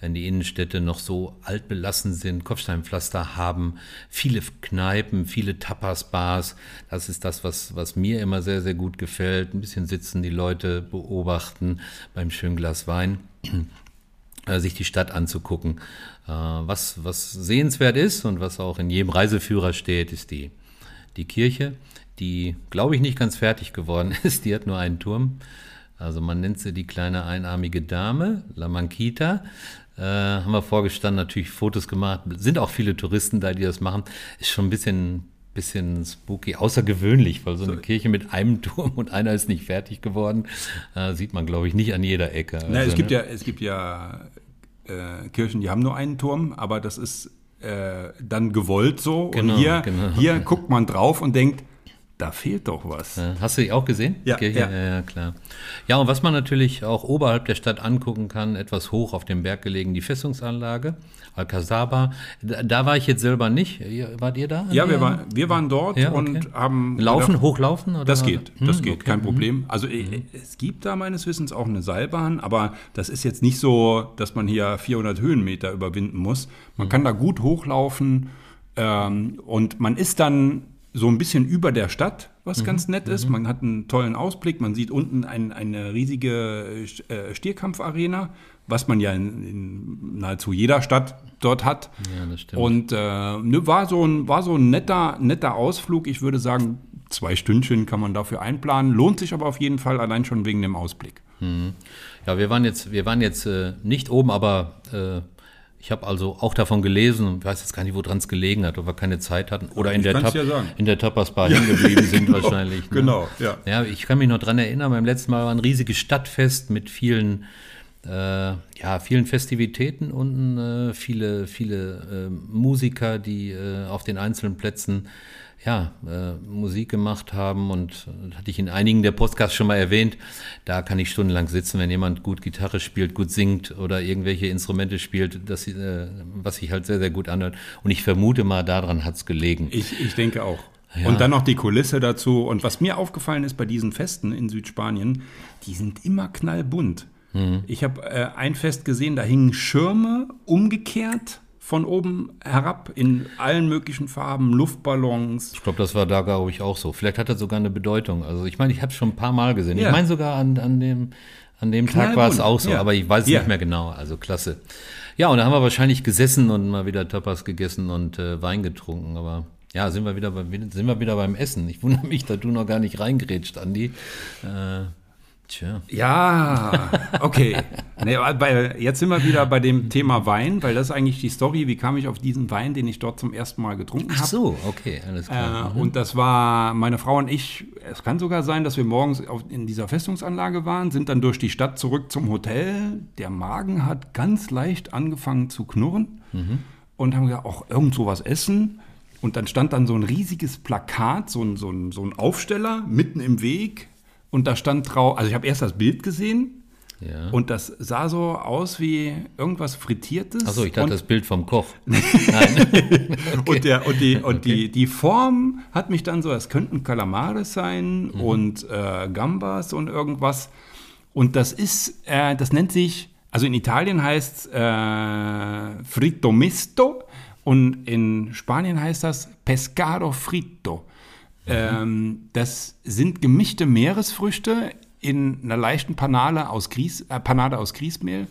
wenn die Innenstädte noch so altbelassen sind, Kopfsteinpflaster haben, viele Kneipen, viele Tapas-Bars. Das ist das, was, was mir immer sehr, sehr gut gefällt. Ein bisschen sitzen, die Leute beobachten beim schönen Glas Wein sich die Stadt anzugucken. Äh, was, was sehenswert ist und was auch in jedem Reiseführer steht, ist die, die Kirche, die, glaube ich, nicht ganz fertig geworden ist. Die hat nur einen Turm. Also man nennt sie die kleine einarmige Dame, La Manquita. Äh, haben wir vorgestanden, natürlich Fotos gemacht. Sind auch viele Touristen da, die das machen. Ist schon ein bisschen, bisschen spooky, außergewöhnlich, weil so eine Kirche mit einem Turm und einer ist nicht fertig geworden, äh, sieht man, glaube ich, nicht an jeder Ecke. Na, Also, es gibt ne? ja, es gibt ja äh, Kirchen, die haben nur einen Turm, aber das ist äh, dann gewollt so. Genau, und hier, genau. hier guckt man drauf und denkt, da fehlt doch was. Hast du die auch gesehen? Ja, Kirche? ja. ja, ja, klar. Ja, und was man natürlich auch oberhalb der Stadt angucken kann, etwas hoch auf dem Berg gelegen, die Festungsanlage, Alcazaba. Da, da war ich jetzt selber nicht. Wart ihr da? Ja, wir, waren, wir waren dort Ja, okay. und haben. Laufen, gedacht, hochlaufen? Oder? Das geht, das Hm, geht, okay. kein Problem. Also äh, es gibt da meines Wissens auch eine Seilbahn, aber das ist jetzt nicht so, dass man hier 400 Höhenmeter überwinden muss. Man kann da gut hochlaufen ähm, und man ist dann so ein bisschen über der Stadt, was ganz nett ist. Man hat einen tollen Ausblick, man sieht unten ein, eine riesige äh, Stierkampfarena, was man ja in, in nahezu jeder Stadt dort hat. Ja, das stimmt. Und äh, ne, war so ein, war so ein netter, netter Ausflug. Ich würde sagen, zwei Stündchen kann man dafür einplanen. Lohnt sich aber auf jeden Fall allein schon wegen dem Ausblick. Ja, wir waren jetzt, wir waren jetzt äh, nicht oben, aber äh, Ich habe also auch davon gelesen und weiß jetzt gar nicht, woran es gelegen hat, ob wir keine Zeit hatten oder in Ich der, Tap ja in der Tapas-Bar hängen geblieben sind genau, wahrscheinlich. Ne? genau, ja. Ja, ich kann mich noch dran erinnern, beim letzten Mal war ein riesiges Stadtfest mit vielen, äh, ja, vielen Festivitäten unten, äh, viele, viele äh, Musiker, die äh, auf den einzelnen Plätzen ja, äh, Musik gemacht haben und äh, das hatte ich in einigen der Podcasts schon mal erwähnt. Da kann ich stundenlang sitzen, wenn jemand gut Gitarre spielt, gut singt oder irgendwelche Instrumente spielt, das, äh, was sich halt sehr, sehr gut anhört. Und ich vermute mal, daran hat's gelegen. Ich, ich denke auch. Ja. Und dann noch die Kulisse dazu. Und was mir aufgefallen ist bei diesen Festen in Südspanien, die sind immer knallbunt. Mhm. Ich habe äh, ein Fest gesehen, da hingen Schirme umgekehrt von oben herab in allen möglichen Farben, Luftballons. Ich glaube, das war da, glaube ich, auch so. Vielleicht hat das sogar eine Bedeutung. Also ich meine, ich habe es schon ein paar Mal gesehen. Ja. Ich meine sogar an, an dem, an dem Tag war es auch so, ja. aber ich weiß es Ja. nicht mehr genau. Also klasse. Ja, und da haben wir wahrscheinlich gesessen und mal wieder Tapas gegessen und äh, Wein getrunken. Aber ja, sind wir wieder, bei, sind wir wieder beim Essen. Ich wundere mich, dass du noch gar nicht reingrätscht, Andi. Äh, tja. Ja, okay. nee, weil jetzt sind wir wieder bei dem Thema Wein, weil das ist eigentlich die Story, wie kam ich auf diesen Wein, den ich dort zum ersten Mal getrunken Ach habe. so, okay, alles klar. Äh, und das war meine Frau und ich. Es kann sogar sein, dass wir morgens auf, in dieser Festungsanlage waren, sind dann durch die Stadt zurück zum Hotel. Der Magen hat ganz leicht angefangen zu knurren und haben gesagt, auch irgend sowas essen. Und dann stand dann so ein riesiges Plakat, so ein, so ein, so ein Aufsteller mitten im Weg. Und da stand drauf, also ich habe erst das Bild gesehen ja. und das sah so aus wie irgendwas Frittiertes. Achso, ich dachte, das Bild vom Koch. und, der, und, die, und die, die Form hat mich dann so, es könnten Kalamares sein Mhm. und äh, Gambas und irgendwas. Und das ist, äh, das nennt sich, also in Italien heißt es äh, Fritto Misto und in Spanien heißt das Pescado Frito. Ähm, das sind gemischte Meeresfrüchte in einer leichten Panade aus, Grieß, äh, Panade aus Grießmehl.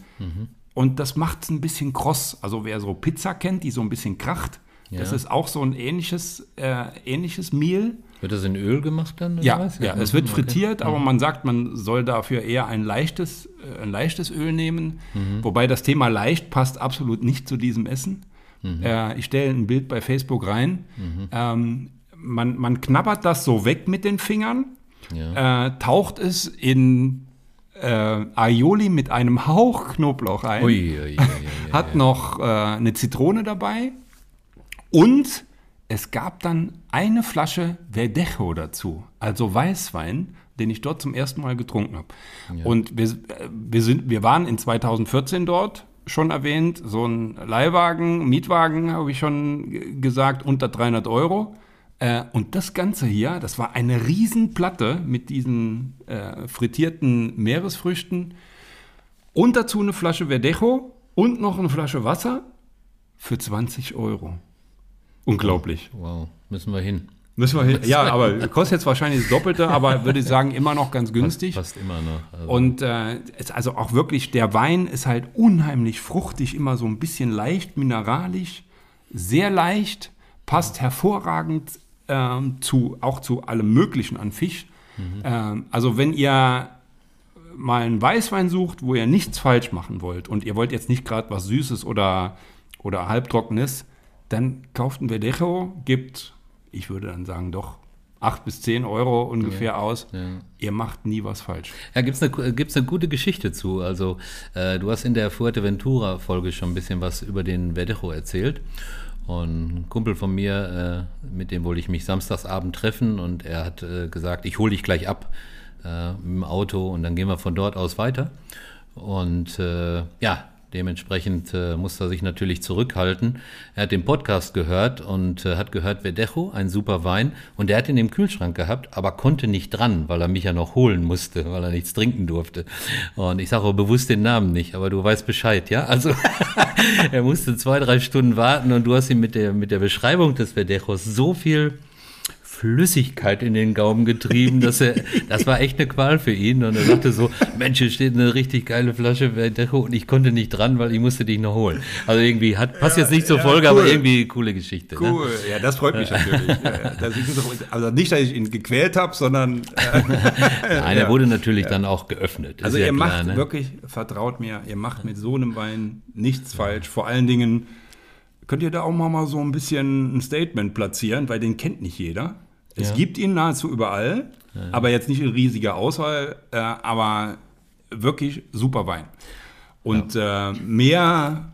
Und das macht es ein bisschen kross. Also wer so Pizza kennt, die so ein bisschen kracht, das Ja. ist auch so ein ähnliches, äh, ähnliches Mehl. Wird das in Öl gemacht dann? Ja, was? ja, es wird okay. frittiert, aber man sagt, man soll dafür eher ein leichtes, äh, ein leichtes Öl nehmen. Mhm. Wobei das Thema leicht passt absolut nicht zu diesem Essen. Mhm. Äh, ich stelle ein Bild bei Facebook rein. Ähm, man, man knabbert das so weg mit den Fingern, Ja. äh, taucht es in äh, Aioli mit einem Hauch Knoblauch ein, Ui, ui, ui, hat noch äh, eine Zitrone dabei und es gab dann eine Flasche Verdejo dazu, also Weißwein, den ich dort zum ersten Mal getrunken habe. Und wir, äh, wir, sind, wir waren in 2014 dort, schon erwähnt, so ein Leihwagen, Mietwagen, habe ich schon gesagt, unter 300 Euro. Äh, und das Ganze hier, das war eine Riesenplatte mit diesen äh, frittierten Meeresfrüchten und dazu eine Flasche Verdejo und noch eine Flasche Wasser für 20 Euro. Unglaublich. Wow, müssen wir hin. Müssen wir hin. Ja, aber kostet jetzt wahrscheinlich das Doppelte, aber würde ich sagen, immer noch ganz günstig. Passt immer noch. Also, Und äh, es, also auch wirklich, der Wein ist halt unheimlich fruchtig, immer so ein bisschen leicht mineralisch, sehr leicht, passt hervorragend ähm, zu, auch zu allem Möglichen an Fisch. Ähm, also wenn ihr mal einen Weißwein sucht, wo ihr nichts falsch machen wollt und ihr wollt jetzt nicht gerade was Süßes oder, oder Halbtrockenes, dann kauft ein Verdejo, gibt, ich würde dann sagen, doch 8 bis 10 Euro ungefähr aus. Ihr macht nie was falsch. ja, gibt es eine, gibt's eine gute Geschichte zu. Also, äh, du hast in der Fuerteventura-Folge schon ein bisschen was über den Verdejo erzählt. Und ein Kumpel von mir, äh, mit dem wollte ich mich samstagsabend treffen und er hat äh, gesagt, ich hole dich gleich ab äh, mit dem Auto und dann gehen wir von dort aus weiter. Und ja, dementsprechend äh, musste er sich natürlich zurückhalten. Er hat den Podcast gehört und äh, hat gehört, Verdejo, ein super Wein. Und er hat ihn im Kühlschrank gehabt, aber konnte nicht dran, weil er mich ja noch holen musste, weil er nichts trinken durfte. Und ich sage auch bewusst den Namen nicht, aber du weißt Bescheid, ja? Also er musste zwei, drei Stunden warten und du hast ihm mit der, mit der Beschreibung des Verdejos so viel Flüssigkeit in den Gaumen getrieben, dass er, das war echt eine Qual für ihn. Und er sagte so, Mensch, hier steht eine richtig geile Flasche Verdecho und ich konnte nicht dran, weil ich musste dich noch holen. Also irgendwie hat, passt jetzt nicht zur ja, Folge, cool. aber irgendwie coole Geschichte. Ne? Cool, ja, das freut mich natürlich. Ja, ja. Das ist so- also nicht, dass ich ihn gequält habe, sondern äh, Nein, er wurde natürlich dann auch geöffnet. also ja ihr klar, macht ne? wirklich, vertraut mir, ihr macht mit so einem Wein nichts falsch. Vor allen Dingen könnt ihr da auch mal so ein bisschen ein Statement platzieren, weil den kennt nicht jeder. Es Ja. gibt ihn nahezu überall, aber jetzt nicht in riesiger Auswahl, äh, aber wirklich super Wein. Und äh, mehr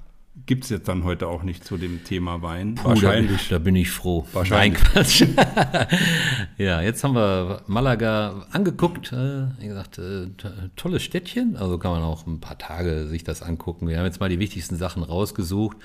gibt es jetzt dann heute auch nicht zu dem Thema Wein. Puh, da bin- Wahrscheinlich. Da bin ich froh. Wahrscheinlich. Nein, Quatsch. ja, jetzt haben wir Malaga angeguckt. Äh, wie gesagt, äh, to- tolles Städtchen. Also kann man auch ein paar Tage sich das angucken. Wir haben jetzt mal die wichtigsten Sachen rausgesucht.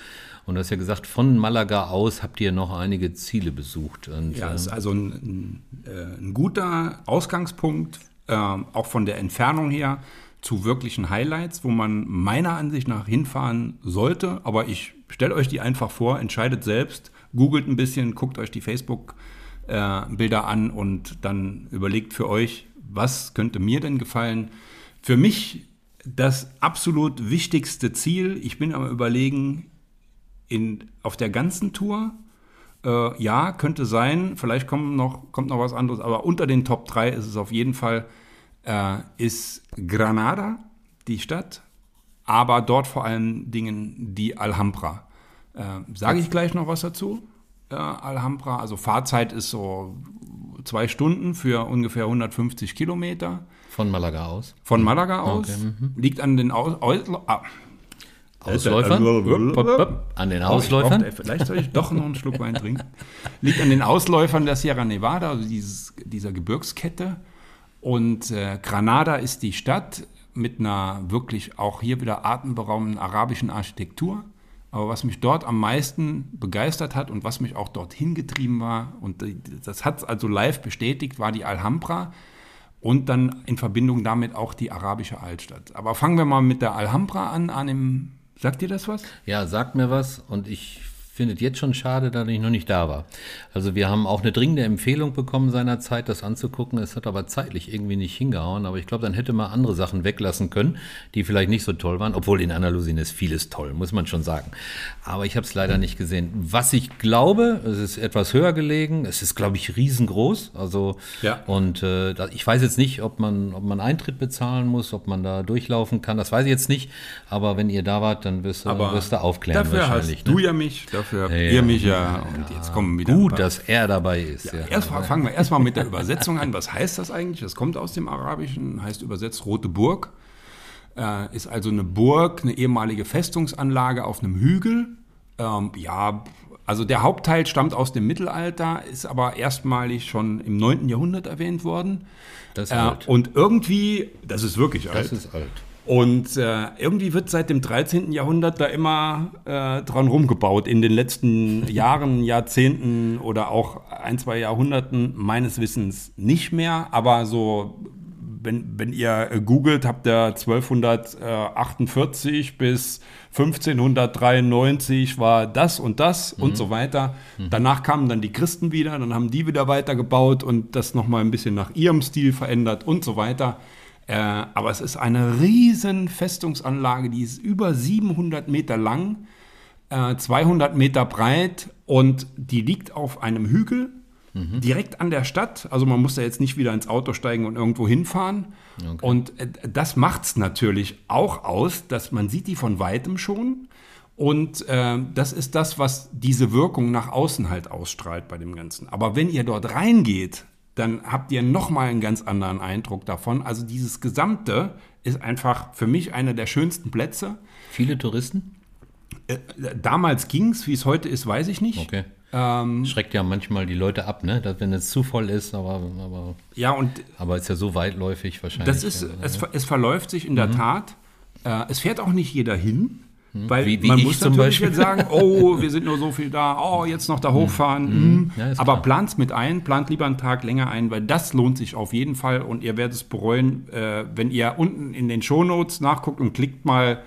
Und du hast ja gesagt, von Malaga aus habt ihr noch einige Ziele besucht. Und, Ja, äh, ist also ein, ein, äh, ein guter Ausgangspunkt, ähm, auch von der Entfernung her, zu wirklichen Highlights, wo man meiner Ansicht nach hinfahren sollte. Aber ich stelle euch die einfach vor, entscheidet selbst, googelt ein bisschen, guckt euch die Facebook-Bilder an und dann überlegt für euch, was könnte mir denn gefallen. Für mich das absolut wichtigste Ziel, ich bin am Überlegen, in, auf der ganzen Tour, äh, ja, könnte sein, vielleicht kommt noch, kommt noch was anderes, aber unter den Top 3 ist es auf jeden Fall, äh, ist Granada, die Stadt, aber dort vor allen Dingen die Alhambra. Äh, Sage ich gleich noch was dazu? Äh, Alhambra, also Fahrzeit ist so zwei Stunden für ungefähr 150 Kilometer. von Malaga aus. Von Malaga aus. Okay, Liegt an den Aus Aus Ausläufern? Wupp, wupp, wupp. An den Oh, Ausläufern? brauch- vielleicht soll ich doch noch einen Schluck Wein trinken. Liegt an den Ausläufern der Sierra Nevada, also dieses, dieser Gebirgskette. Und äh, Granada ist die Stadt mit einer wirklich auch hier wieder atemberaubenden arabischen Architektur. Aber was mich dort am meisten begeistert hat und was mich auch dorthin getrieben war, und äh, das hat es also live bestätigt, war die Alhambra und dann in Verbindung damit auch die arabische Altstadt. Aber fangen wir mal mit der Alhambra an, an dem, sagt ihr das was? Ja, sagt mir was und ich finde es jetzt schon schade, dass ich noch nicht da war. Also wir haben auch eine dringende Empfehlung bekommen seinerzeit, das anzugucken. Es hat aber zeitlich irgendwie nicht hingehauen. Aber ich glaube, dann hätte man andere Sachen weglassen können, die vielleicht nicht so toll waren. Obwohl in Andalusien ist vieles toll, muss man schon sagen. Aber ich habe es leider nicht gesehen. Was ich glaube, es ist etwas höher gelegen. Es ist, glaube ich, riesengroß. Also Ja. und äh, ich weiß jetzt nicht, ob man, ob man Eintritt bezahlen muss, ob man da durchlaufen kann. Das weiß ich jetzt nicht. Aber wenn ihr da wart, dann wirst du, wirst du aufklären dafür wahrscheinlich. hast ne? du ja mich, dafür habt Ja, ihr mich ja. Und jetzt kommen wieder. Gut, dass er dabei ist. Ja, Erst fangen wir erstmal mit der Übersetzung an. Was heißt das eigentlich? Das kommt aus dem Arabischen, heißt übersetzt Rote Burg. Äh, ist also eine Burg, eine ehemalige Festungsanlage auf einem Hügel. Ähm, ja, also der Hauptteil stammt aus dem Mittelalter, ist aber erstmalig schon im 9. Jahrhundert erwähnt worden. Das ist Äh, alt. und irgendwie, das ist wirklich alt. Das ist alt. Und äh, irgendwie wird seit dem 13. Jahrhundert da immer äh, dran rumgebaut. In den letzten Jahren, Jahrzehnten oder auch ein, zwei Jahrhunderten meines Wissens nicht mehr. Aber so, wenn, wenn ihr googelt, habt ihr 1248 bis 1593 war das und das und so weiter. Danach kamen dann die Christen wieder, dann haben die wieder weitergebaut und das nochmal ein bisschen nach ihrem Stil verändert und so weiter. Äh, aber es ist eine riesen Festungsanlage, die ist über 700 Meter lang, äh, 200 Meter breit und die liegt auf einem Hügel direkt an der Stadt. Also man muss da jetzt nicht wieder ins Auto steigen und irgendwo hinfahren. Und äh, das macht es natürlich auch aus, dass man sieht die von weitem schon. Und äh, das ist das, was diese Wirkung nach außen halt ausstrahlt bei dem Ganzen. Aber wenn ihr dort reingeht, dann habt ihr nochmal einen ganz anderen Eindruck davon. Also dieses Gesamte ist einfach für mich einer der schönsten Plätze. Viele Touristen? Äh, damals ging es, wie es heute ist, weiß ich nicht. Okay. Ähm, Schreckt ja manchmal die Leute ab, ne? Dass, wenn es zu voll ist, aber, aber, ja, und aber ist ja so weitläufig wahrscheinlich. das ist, ja. es, ver- es verläuft sich in der Tat. Äh, es fährt auch nicht jeder hin. Weil Wie- wie man muss zum natürlich Beispiel. jetzt sagen, oh, wir sind nur so viel da, oh, jetzt noch da hochfahren. mhm. Ja, Aber klar. plant's mit ein, plant lieber einen Tag länger ein, weil das lohnt sich auf jeden Fall und ihr werdet es bereuen, äh, wenn ihr unten in den Shownotes nachguckt und klickt mal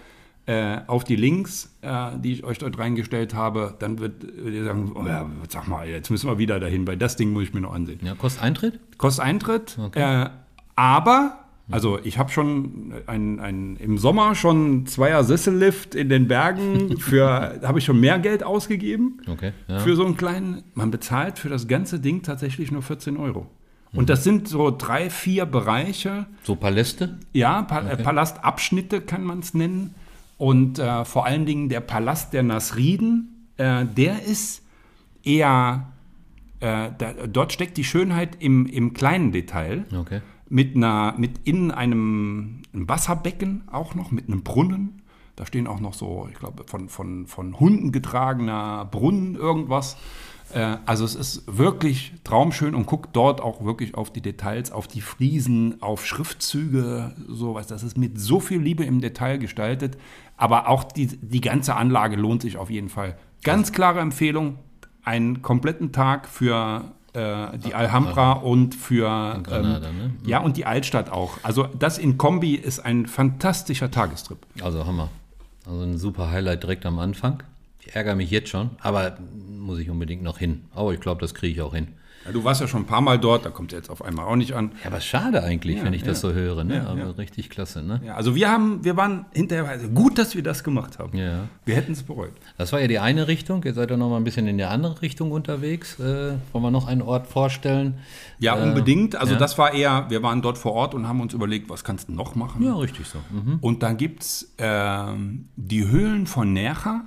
äh, auf die Links, äh, die ich euch dort reingestellt habe, dann wird ihr sagen, oh ja, sag mal, jetzt müssen wir wieder dahin, weil das Ding muss ich mir noch ansehen. Ja, kostet Eintritt? Kostet Eintritt, äh, aber, also ich habe schon ein, ein, im Sommer schon Zweier Sessellift in den Bergen für, habe ich schon mehr Geld ausgegeben Okay. Ja. für so einen kleinen, man bezahlt für das ganze Ding tatsächlich nur 14 Euro. Und das sind so drei, vier Bereiche, so Paläste? ja, pa äh, Palastabschnitte kann man es nennen. Und äh, vor allen Dingen der Palast der Nasriden, äh, der ist eher, äh, da, dort steckt die Schönheit im, im kleinen Detail. Okay. Mit, einer, mit in einem, einem Wasserbecken auch noch, mit einem Brunnen. Da stehen auch noch so, ich glaube, von, von, von Hunden getragener Brunnen irgendwas. Äh, also es ist wirklich traumschön und guckt dort auch wirklich auf die Details, auf die Friesen, auf Schriftzüge, sowas. Das ist mit so viel Liebe im Detail gestaltet. Aber auch die, die ganze Anlage lohnt sich auf jeden Fall. Ganz klare Empfehlung, einen kompletten Tag für äh, die Alhambra und für Granada, ähm, ne? ja und die Altstadt auch. Also das in Kombi ist ein fantastischer Tagestrip. Also Hammer. Also ein super Highlight direkt am Anfang. Ich ärgere mich jetzt schon, aber muss ich unbedingt noch hin. Aber ich glaube, das kriege ich auch hin. Ja, du warst ja schon ein paar Mal dort, da kommt es jetzt auf einmal auch nicht an. Ja, aber schade eigentlich, wenn ich das ja. so höre. Ne? Ja, aber ja. richtig klasse. Ne? Ja, also wir haben, wir waren hinterher, also gut, dass wir das gemacht haben. Ja. Wir hätten es bereut. Das war ja die eine Richtung. Jetzt seid ihr noch mal ein bisschen in die andere Richtung unterwegs. Äh, wollen wir noch einen Ort vorstellen? Ja, Äh, unbedingt. Also ja. das war eher, wir waren dort vor Ort und haben uns überlegt, was kannst du noch machen? Ja, richtig so. Mhm. Und dann gibt es ähm, die Höhlen von Nerja.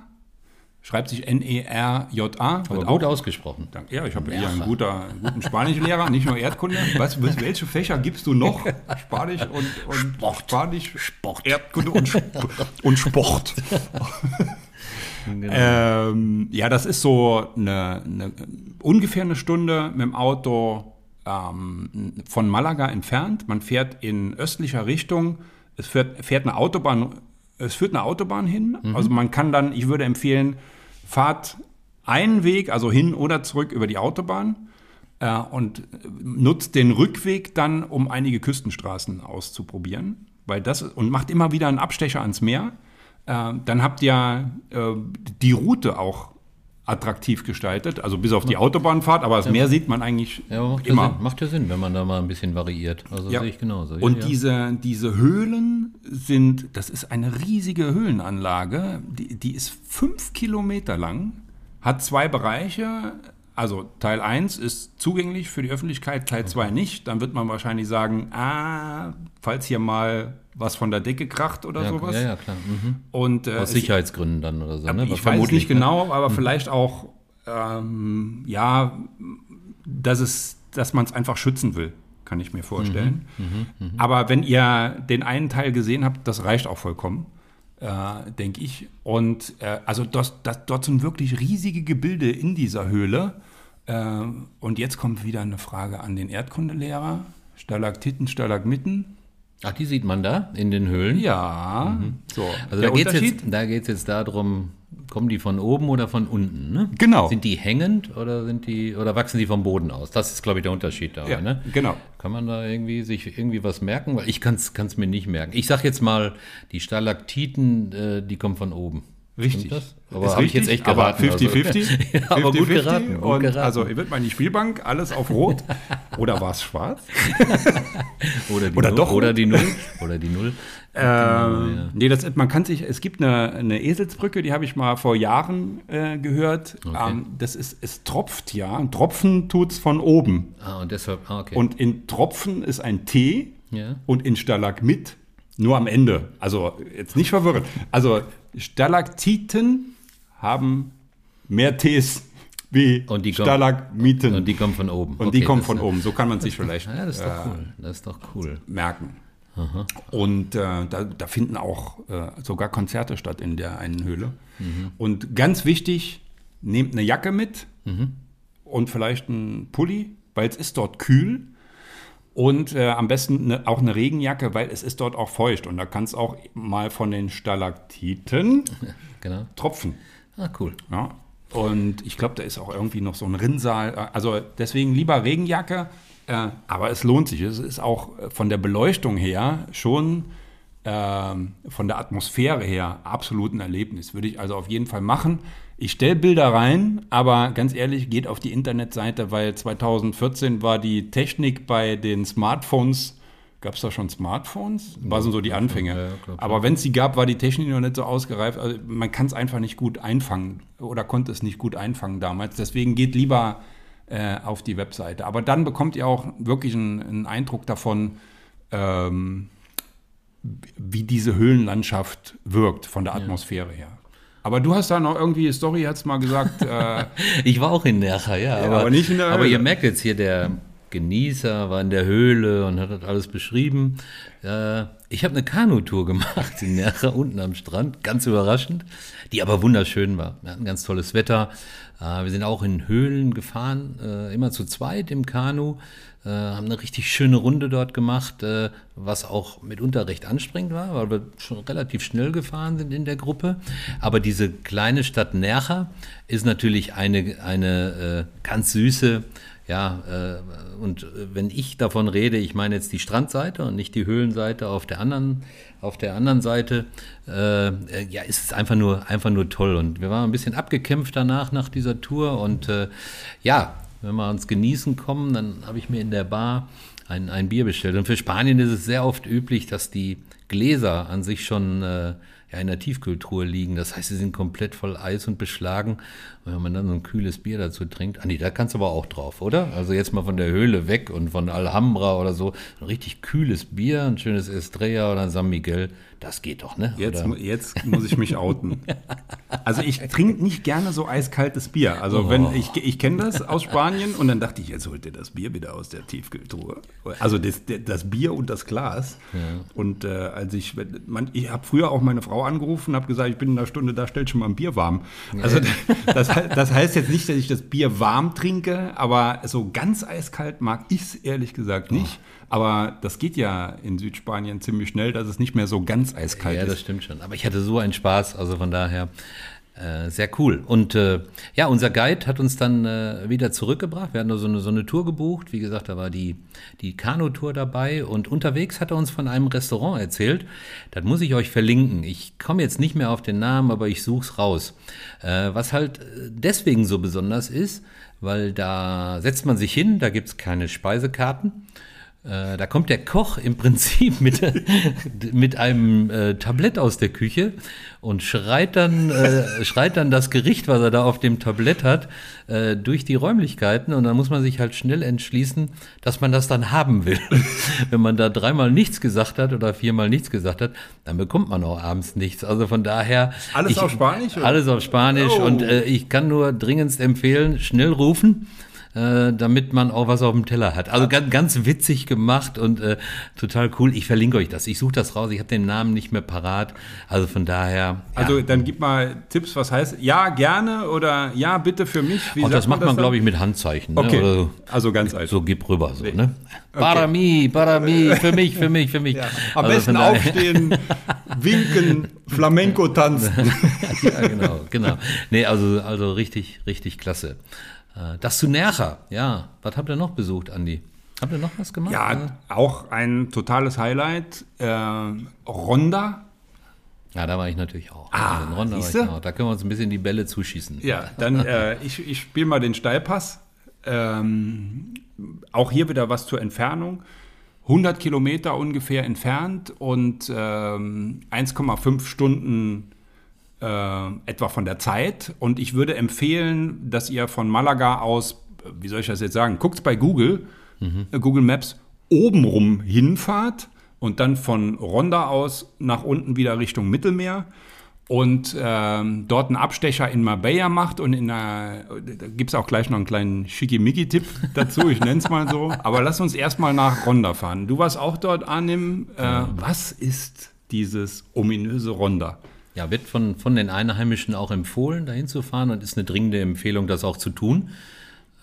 Schreibt sich N-E-R-J-A. Aber gut ausgesprochen. Danke. Ja, ich habe hier einen, guter, einen guten Spanischlehrer, nicht nur Erdkunde. Was, was, welche Fächer gibst du noch? Spanisch und, und Sport. Spanisch, Sport. Erdkunde und, Sp und Sport. Genau. Ähm, ja, das ist so eine, eine, ungefähr eine Stunde mit dem Auto ähm, von Malaga entfernt. Man fährt in östlicher Richtung. Es fährt, fährt eine Autobahn, es führt eine Autobahn hin. Also man kann dann, ich würde empfehlen, fahrt einen Weg, also hin oder zurück über die Autobahn äh, und nutzt den Rückweg dann, um einige Küstenstraßen auszuprobieren. Weil das, und macht immer wieder einen Abstecher ans Meer. Äh, dann habt ihr äh, die Route auch attraktiv gestaltet, also bis auf die Autobahnfahrt, aber das Meer sieht man eigentlich Ja, macht immer. Ja Sinn. macht ja Sinn, wenn man da mal ein bisschen variiert. Also Ja. sehe ich genauso. Und ja. diese, diese Höhlen sind, das ist eine riesige Höhlenanlage, die, die ist fünf Kilometer lang, hat zwei Bereiche. Also Teil 1 ist zugänglich für die Öffentlichkeit, Teil 2 nicht. Dann wird man wahrscheinlich sagen, ah, falls hier mal was von der Decke kracht oder ja, sowas. ja, ja, klar. Mhm. Und, äh, Aus Sicherheitsgründen dann oder so. Ne? ich weiß Vermutlich, nicht ne? genau, aber vielleicht auch, ähm, ja, dass, es, dass man es einfach schützen will, kann ich mir vorstellen. aber wenn ihr den einen Teil gesehen habt, das reicht auch vollkommen, äh, denke ich. Und äh, also das, das, dort sind wirklich riesige Gebilde in dieser Höhle. Äh, und jetzt kommt wieder eine Frage an den Erdkundelehrer. Stalaktiten, Stalagmiten. Ach, die sieht man da in den Höhlen? Ja, so. Also da geht es jetzt, da geht's jetzt darum, kommen die von oben oder von unten? Ne? Genau. Sind die hängend oder sind die oder wachsen die vom Boden aus? Das ist, glaube ich, der Unterschied da. Ja, Ne? genau. Kann man da irgendwie sich irgendwie was merken? Weil ich kann es mir nicht merken. Ich sage jetzt mal, die Stalaktiten, äh, die kommen von oben. Richtig. Das? Aber Ist habe ich jetzt echt geraten. Aber 50-50. Also. ja, aber gut 50-50. geraten. Gut und geraten. Also, ihr wird mal in die Spielbank, alles auf Rot. Oder war es schwarz? oder die oder Null, doch Oder die Null. Oder die Null. Ähm, Nee, das, man kann sich, es gibt eine, eine Eselsbrücke, die habe ich mal vor Jahren äh, gehört. Okay. Ähm, das ist, es tropft ja. Ein Tropfen tut es von oben. Ah, und deshalb, ah, okay. Und in Tropfen ist ein T Ja. und in Stalagmit nur am Ende. Also jetzt nicht verwirren. Also Stalaktiten haben mehr Ts wie Und die kommen- Stalagmiten. und die kommen von oben. Und die Okay, kommen das von ist- oben. So kann man sich vielleicht Ja, das ist doch äh, cool. Das ist doch cool. merken. Und äh, da, da finden auch äh, sogar Konzerte statt in der einen Höhle. Mhm. Und ganz wichtig, nehmt eine Jacke mit und vielleicht einen Pulli, weil es ist dort kühl. Und äh, am besten ne, auch eine Regenjacke, weil es ist dort auch feucht. Und da kann es auch mal von den Stalaktiten Genau. tropfen. Ah, cool. Ja. Und ich glaube, da ist auch irgendwie noch so ein Rinnsal. Also deswegen lieber Regenjacke. Äh, aber es lohnt sich. Es ist auch äh, von der Beleuchtung her schon ähm, von der Atmosphäre her absolut ein Erlebnis. Würde ich also auf jeden Fall machen. Ich stelle Bilder rein, aber ganz ehrlich, geht auf die Internetseite, weil 2014 war die Technik bei den Smartphones Gab es da schon Smartphones? War so die Anfänge. Ja, Aber wenn es sie gab, war die Technik noch nicht so ausgereift. Also man kann es einfach nicht gut einfangen oder konnte es nicht gut einfangen damals. Deswegen geht lieber äh, auf die Webseite. Aber dann bekommt ihr auch wirklich einen, einen Eindruck davon, ähm, wie diese Höhlenlandschaft wirkt von der Atmosphäre ja. her. Aber du hast da noch irgendwie, Story hat es mal gesagt. Äh, ich war auch in Nercha, ja, ja aber, aber, nicht in der Höhle. Aber ihr merkt jetzt hier, der, Genießer, war in der Höhle und hat das alles beschrieben. Äh, ich habe eine Kanutour gemacht in Nerra, unten am Strand, ganz überraschend, die aber wunderschön war. Wir hatten ganz tolles Wetter. Äh, wir sind auch in Höhlen gefahren, äh, immer zu zweit im Kanu, äh, haben eine richtig schöne Runde dort gemacht, äh, was auch mitunter recht anstrengend war, weil wir schon relativ schnell gefahren sind in der Gruppe. Aber diese kleine Stadt Nercha ist natürlich eine, eine äh, ganz süße, ja, äh, und wenn ich davon rede, ich meine jetzt die Strandseite und nicht die Höhlenseite auf der anderen, auf der anderen Seite, äh, ja, ist es einfach nur, einfach nur toll. Und wir waren ein bisschen abgekämpft danach, nach dieser Tour. Und äh, ja, wenn wir uns genießen kommen, dann habe ich mir in der Bar ein, ein Bier bestellt. Und für Spanien ist es sehr oft üblich, dass die Gläser an sich schon äh, in der Tiefkühltruhe liegen. Das heißt, sie sind komplett voll Eis und beschlagen. Wenn man dann so ein kühles Bier dazu trinkt, Andi, da kannst du aber auch drauf, oder? Also jetzt mal von der Höhle weg und von Alhambra oder so. Ein richtig kühles Bier, ein schönes Estrella oder ein San Miguel. Das geht doch, ne? Jetzt, jetzt muss ich mich outen. Also ich trinke nicht gerne so eiskaltes Bier. Also oh. wenn ich, ich kenne das aus Spanien und dann dachte ich, jetzt holt ihr das Bier wieder aus der Tiefkühltruhe. Also das, das Bier und das Glas. Ja. Und äh, als ich, man, ich habe früher auch meine Frau angerufen, habe gesagt, ich bin in einer Stunde da, stellt schon mal ein Bier warm. Also das, das heißt jetzt nicht, dass ich das Bier warm trinke, aber so ganz eiskalt mag ich es ehrlich gesagt nicht. Oh. Aber das geht ja in Südspanien ziemlich schnell, dass es nicht mehr so ganz eiskalt ist. Ja, das stimmt schon. Aber ich hatte so einen Spaß, also von daher äh, sehr cool. Und äh, ja, unser Guide hat uns dann äh, wieder zurückgebracht. Wir hatten so eine, so eine Tour gebucht. Wie gesagt, da war die, die Kanu-Tour dabei. Und unterwegs hat er uns von einem Restaurant erzählt. Das muss ich euch verlinken. Ich komme jetzt nicht mehr auf den Namen, aber ich suche es raus. Äh, was halt deswegen so besonders ist, weil da setzt man sich hin, da gibt es keine Speisekarten. Äh, da kommt der Koch im Prinzip mit, mit einem äh, Tablett aus der Küche und schreit dann, äh, schreit dann das Gericht, was er da auf dem Tablett hat, äh, durch die Räumlichkeiten. Und dann muss man sich halt schnell entschließen, dass man das dann haben will. Wenn man da dreimal nichts gesagt hat oder viermal nichts gesagt hat, dann bekommt man auch abends nichts. Also von daher. Alles ich, auf Spanisch? Alles auf Spanisch. Oh. Und äh, ich kann nur dringendst empfehlen, schnell rufen äh, damit man auch was auf dem Teller hat. Also ganz, ganz witzig gemacht und äh, total cool. Ich verlinke euch das. Ich suche das raus. Ich habe den Namen nicht mehr parat. Also von daher. Ja. Also dann gib mal Tipps, was heißt ja gerne oder ja bitte für mich. Wie Auch das macht man, glaube ich, mit Handzeichen. Ne? Okay. So, also ganz einfach. So gib rüber so. Ne? Okay. Para mi, para mi, für mich, für mich, für mich. Ja. Am also besten aufstehen, winken, Flamenco tanzen. ja, genau, genau. Nee, also, also richtig, richtig klasse. Äh, das zu Nercha, ja. Was habt ihr noch besucht, Andi? Habt ihr noch was gemacht? Ja, oder? auch ein totales Highlight. Äh, Ronda. Ja, da war ich natürlich auch. Ah, also Ronda war ich auch. Da können wir uns ein bisschen die Bälle zuschießen. Ja, dann äh, ich, ich spiele mal den Steilpass. Ähm, auch hier wieder was zur Entfernung. 100 Kilometer ungefähr entfernt und ähm, 1,5 Stunden äh, etwa von der Zeit. Und ich würde empfehlen, dass ihr von Malaga aus, wie soll ich das jetzt sagen, guckt bei Google, mhm. äh, Google Maps, obenrum hinfahrt und dann von Ronda aus nach unten wieder Richtung Mittelmeer und ähm, dort einen Abstecher in Marbella macht und in einer, da gibt es auch gleich noch einen kleinen Schickimicki-Tipp dazu, ich nenne es mal so. Aber lass uns erstmal nach Ronda fahren. Du warst auch dort, Arnim. Äh, was ist dieses ominöse Ronda? Ja, wird von, von den Einheimischen auch empfohlen, dahin zu fahren und ist eine dringende Empfehlung, das auch zu tun.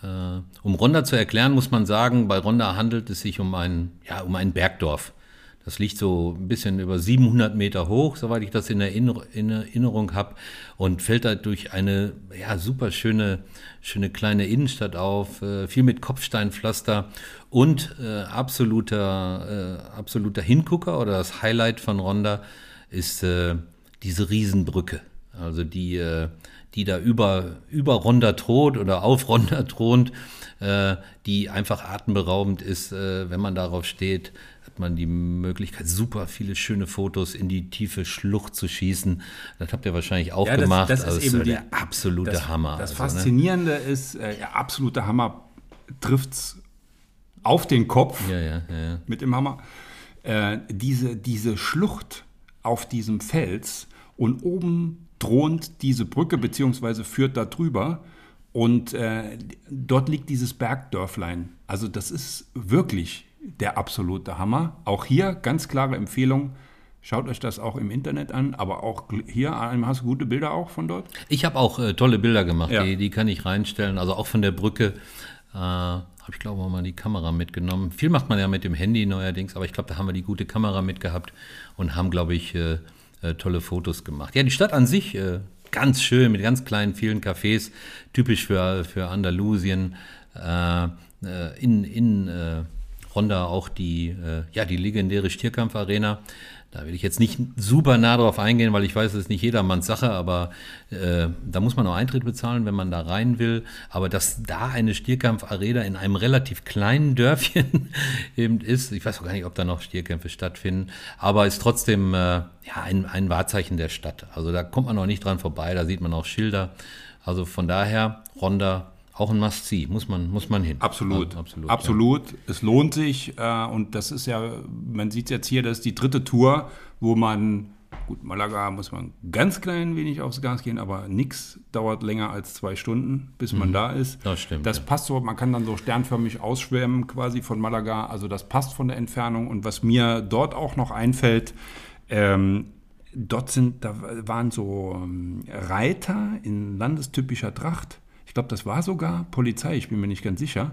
Äh, um Ronda zu erklären, muss man sagen, bei Ronda handelt es sich um ein, ja, um ein Bergdorf. Das liegt so ein bisschen über 700 Meter hoch, soweit ich das in, Erinner in Erinnerung habe, und fällt da durch eine ja, super schöne, schöne kleine Innenstadt auf, äh, viel mit Kopfsteinpflaster und äh, absoluter, äh, absoluter Hingucker oder das Highlight von Ronda ist äh, diese Riesenbrücke. Also die, äh, die da über, über Ronda thront oder auf Ronda thront, äh, die einfach atemberaubend ist, äh, wenn man darauf steht hat man die Möglichkeit, super viele schöne Fotos in die tiefe Schlucht zu schießen. Das habt ihr wahrscheinlich auch Ja, das- gemacht. das ist Also eben die- der absolute Das, Hammer. das also, ne? Faszinierende ist, äh, ja, absoluter Hammer trifft's auf den Kopf ja, ja. mit dem Hammer. Äh, diese, diese Schlucht auf diesem Fels und oben thront diese Brücke beziehungsweise führt da drüber und äh, dort liegt dieses Bergdörflein. Also das ist wirklich der absolute Hammer. Auch hier ganz klare Empfehlung. Schaut euch das auch im Internet an, aber auch hier hast du gute Bilder auch von dort. Ich habe auch äh, tolle Bilder gemacht, Ja. die, die kann ich reinstellen. Also auch von der Brücke äh, habe ich glaube auch mal die Kamera mitgenommen. Viel macht man ja mit dem Handy neuerdings, aber ich glaube, da haben wir die gute Kamera mitgehabt und haben, glaube ich, äh, äh, tolle Fotos gemacht. Ja, die Stadt an sich äh, ganz schön mit ganz kleinen, vielen Cafés, typisch für, für Andalusien. Äh, äh, in in äh, Ronda auch die, ja, die legendäre Stierkampfarena. Da will ich jetzt nicht super nah drauf eingehen, weil ich weiß, es ist nicht jedermanns Sache, aber äh, da muss man auch Eintritt bezahlen, wenn man da rein will. Aber dass da eine Stierkampfarena in einem relativ kleinen Dörfchen eben ist, ich weiß auch gar nicht, ob da noch Stierkämpfe stattfinden, aber ist trotzdem äh, ja, ein, ein Wahrzeichen der Stadt. Also da kommt man auch nicht dran vorbei, da sieht man auch Schilder. Also von daher, Ronda auch ein Must-See, muss man, muss man hin. Absolut, Also, absolut. absolut. Es lohnt sich äh, und das ist ja, man sieht jetzt hier, das ist die dritte Tour, wo man, gut, Malaga muss man ganz klein wenig aufs Gas gehen, aber nichts dauert länger als zwei Stunden, bis man da ist. Mhm. Das stimmt, Das ja. passt so, man kann dann so sternförmig ausschwemmen quasi von Malaga, also das passt von der Entfernung und was mir dort auch noch einfällt, ähm, dort sind, da waren so ähm, Reiter in landestypischer Tracht. Ich glaube, das war sogar Polizei, ich bin mir nicht ganz sicher,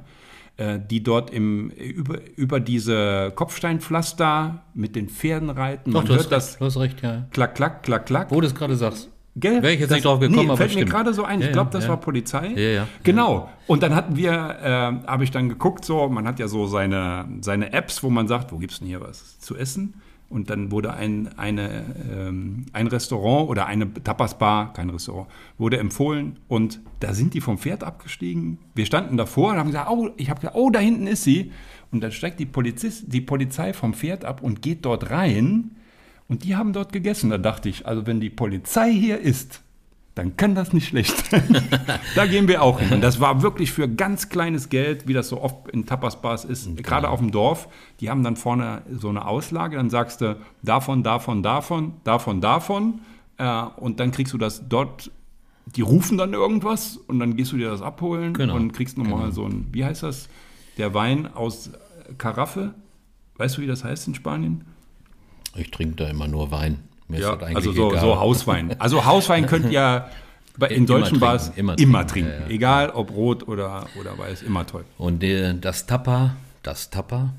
äh, die dort im, über, über diese Kopfsteinpflaster mit den Pferden reiten. Doch, du hast, das recht, du hast recht, ja. klack, klack, klack, klack. Wo du es gerade sagst. Gell? Wäre ich jetzt Das- nicht drauf gekommen, nee, aber fällt mir stimmt. gerade so ein. Ja, Ich glaube, das ja. war Polizei. Ja, ja. Genau. Und dann hatten wir, äh, habe ich dann geguckt, so, man hat ja so seine, seine Apps, wo man sagt, wo gibt's denn hier was zu essen? Und dann wurde ein, eine, ähm, ein Restaurant oder eine Tapas-Bar, kein Restaurant, wurde empfohlen und da sind die vom Pferd abgestiegen. Wir standen davor und haben gesagt, oh, ich habe gesagt, oh, da hinten ist sie. Und dann steigt die, Polizist, die Polizei vom Pferd ab und geht dort rein und die haben dort gegessen. Da dachte ich, also wenn die Polizei hier ist, dann kann das nicht schlecht sein. da gehen wir auch hin. Und das war wirklich für ganz kleines Geld, wie das so oft in Tapas-Bars ist, gerade auf dem Dorf. Die haben dann vorne so eine Auslage, dann sagst du davon, davon, davon, davon, davon. Äh, und dann kriegst du das dort, die rufen dann irgendwas und dann gehst du dir das abholen Genau, und kriegst nochmal so ein, wie heißt das, der Wein aus Karaffe. Weißt du, wie das heißt in Spanien? Ich trinke da immer nur Wein. Mir Ja, also so, so Hauswein. Also Hauswein könnt ihr bei, in trinken, Bars immer immer, trinken, trinken. ja, ja. Egal ob rot oder, oder weiß, immer toll. Und äh, das Tapa, das Tapa,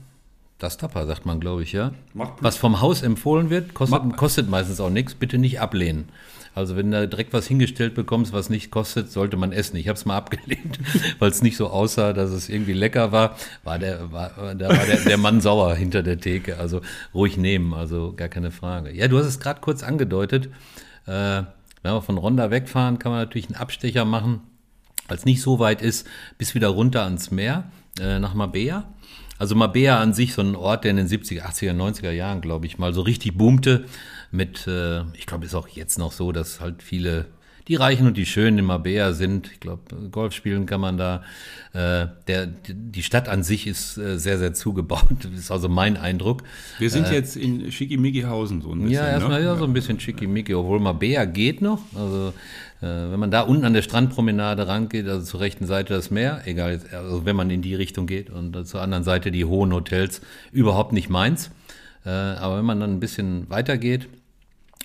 das Tapa sagt man, glaube ich, ja. Was vom Haus empfohlen wird, kostet, kostet meistens auch nichts. Bitte nicht ablehnen. Also wenn du direkt was hingestellt bekommst, was nicht kostet, sollte man essen. Ich habe es mal abgelehnt, weil es nicht so aussah, dass es irgendwie lecker war. War der, war, da war der, der Mann sauer hinter der Theke. Also ruhig nehmen, also gar keine Frage. Ja, du hast es gerade kurz angedeutet. Äh, wenn wir von Ronda wegfahren, kann man natürlich einen Abstecher machen, es nicht so weit ist, bis wieder runter ans Meer, äh, nach Mabea. Also Mabea an sich, so ein Ort, der in den 70er, 80er, 90er Jahren, glaube ich, mal so richtig boomte. Mit, äh, ich glaube, ist auch jetzt noch so, dass halt viele, die Reichen und die Schönen in Mabea sind. Ich glaube, Golf spielen kann man da. Äh, der, die Stadt an sich ist äh, sehr, sehr zugebaut. Das ist also mein Eindruck. Wir sind jetzt in Schickimickihausen so ein bisschen. Äh, Ja, erstmal ne? ja, so ein bisschen schickimicki, obwohl Mabea geht noch. Also äh, wenn man da unten an der Strandpromenade rangeht, also zur rechten Seite das Meer, egal, also wenn man in die Richtung geht und äh, zur anderen Seite die hohen Hotels, überhaupt nicht meins. Äh, aber wenn man dann ein bisschen weiter geht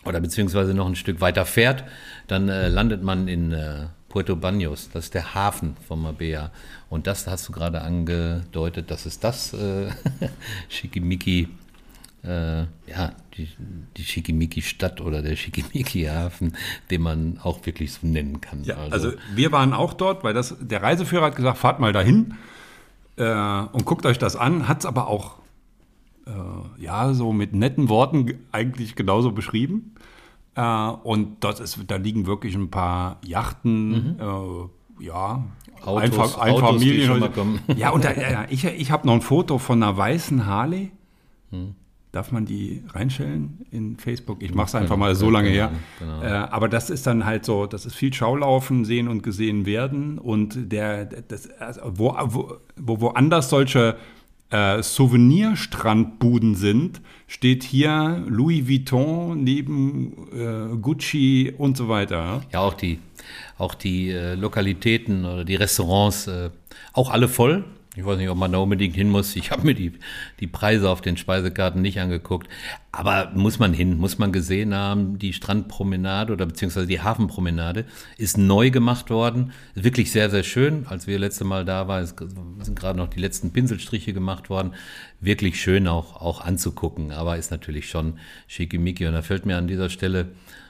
oder beziehungsweise noch ein Stück weiter fährt, dann äh, landet man in äh, Puerto Baños. Das ist der Hafen von Mabea. Und das hast du gerade angedeutet, das ist das äh, Schickimicki äh, ja, die, die Schickimicki-Stadt oder der Schickimicki-Hafen, den man auch wirklich so nennen kann. Ja, also, also, wir waren auch dort, weil das, der Reiseführer hat gesagt, fahrt mal dahin äh, und guckt euch das an, hat es aber auch äh, ja, so mit netten Worten eigentlich genauso beschrieben. Äh, und das ist, da liegen wirklich ein paar Yachten, mhm. Äh, ja, Autos, einfach, einfach Autos, Familien. Ja, und da, ja, ich, ich habe noch ein Foto von einer weißen Harley. Hm. Darf man die reinstellen in Facebook? Ich mache es einfach mal so lange her. Genau. Äh, aber das ist dann halt so, das ist viel Schaulaufen, sehen und gesehen werden. Und der, das, also wo, wo, wo woanders solche äh, Souvenirstrandbuden sind, steht hier Louis Vuitton neben äh, Gucci und so weiter. Ja, auch die, auch die äh, Lokalitäten oder die Restaurants, äh, auch alle voll. Ich weiß nicht, ob man da unbedingt hin muss. Ich habe mir die, die Preise auf den Speisekarten nicht angeguckt. Aber muss man hin, muss man gesehen haben, die Strandpromenade oder beziehungsweise die Hafenpromenade ist neu gemacht worden. Wirklich sehr, sehr schön. Als wir letzte Mal da waren, sind gerade noch die letzten Pinselstriche gemacht worden. Wirklich schön auch, auch anzugucken. Aber ist natürlich schon schickimicki. Und da fällt mir an dieser Stelle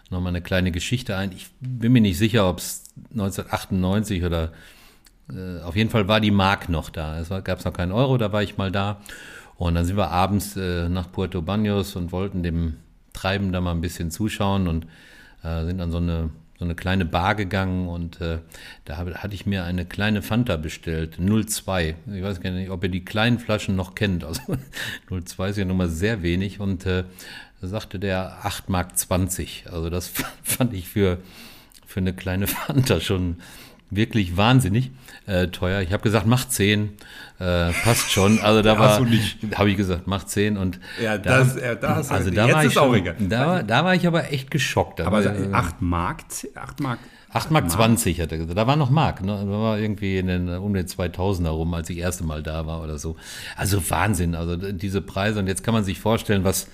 nochmal eine kleine Geschichte ein. Ich bin mir nicht sicher, ob es 1998 oder äh, auf jeden Fall war die Mark noch da. Es gab noch keinen Euro, da war ich mal da. Und dann sind wir abends äh, nach Puerto Baños und wollten dem Treiben da mal ein bisschen zuschauen und äh, sind an so eine, so eine kleine Bar gegangen und äh, da hab, hatte ich mir eine kleine Fanta bestellt, 02. Ich weiß gar nicht, ob ihr die kleinen Flaschen noch kennt. Also 02 ist ja nun mal sehr wenig und äh, da sagte der 8 Mark 20. Also das fand ich für, für eine kleine Fanta schon wirklich wahnsinnig äh, teuer. Ich habe gesagt, mach 10, äh, passt schon. Also da war, habe ich gesagt, mach 10 und ja, das, da, da hast also da war ich schon, da, da war ich aber echt geschockt. Aber äh, 8 Mark, 8 Mark 8 Mark 20 hat er gesagt. Da war noch Mark. Ne? Da war irgendwie in den, um den 2000er rum, als ich das erste Mal da war oder so. Also Wahnsinn. Also diese Preise. Und jetzt kann man sich vorstellen, was,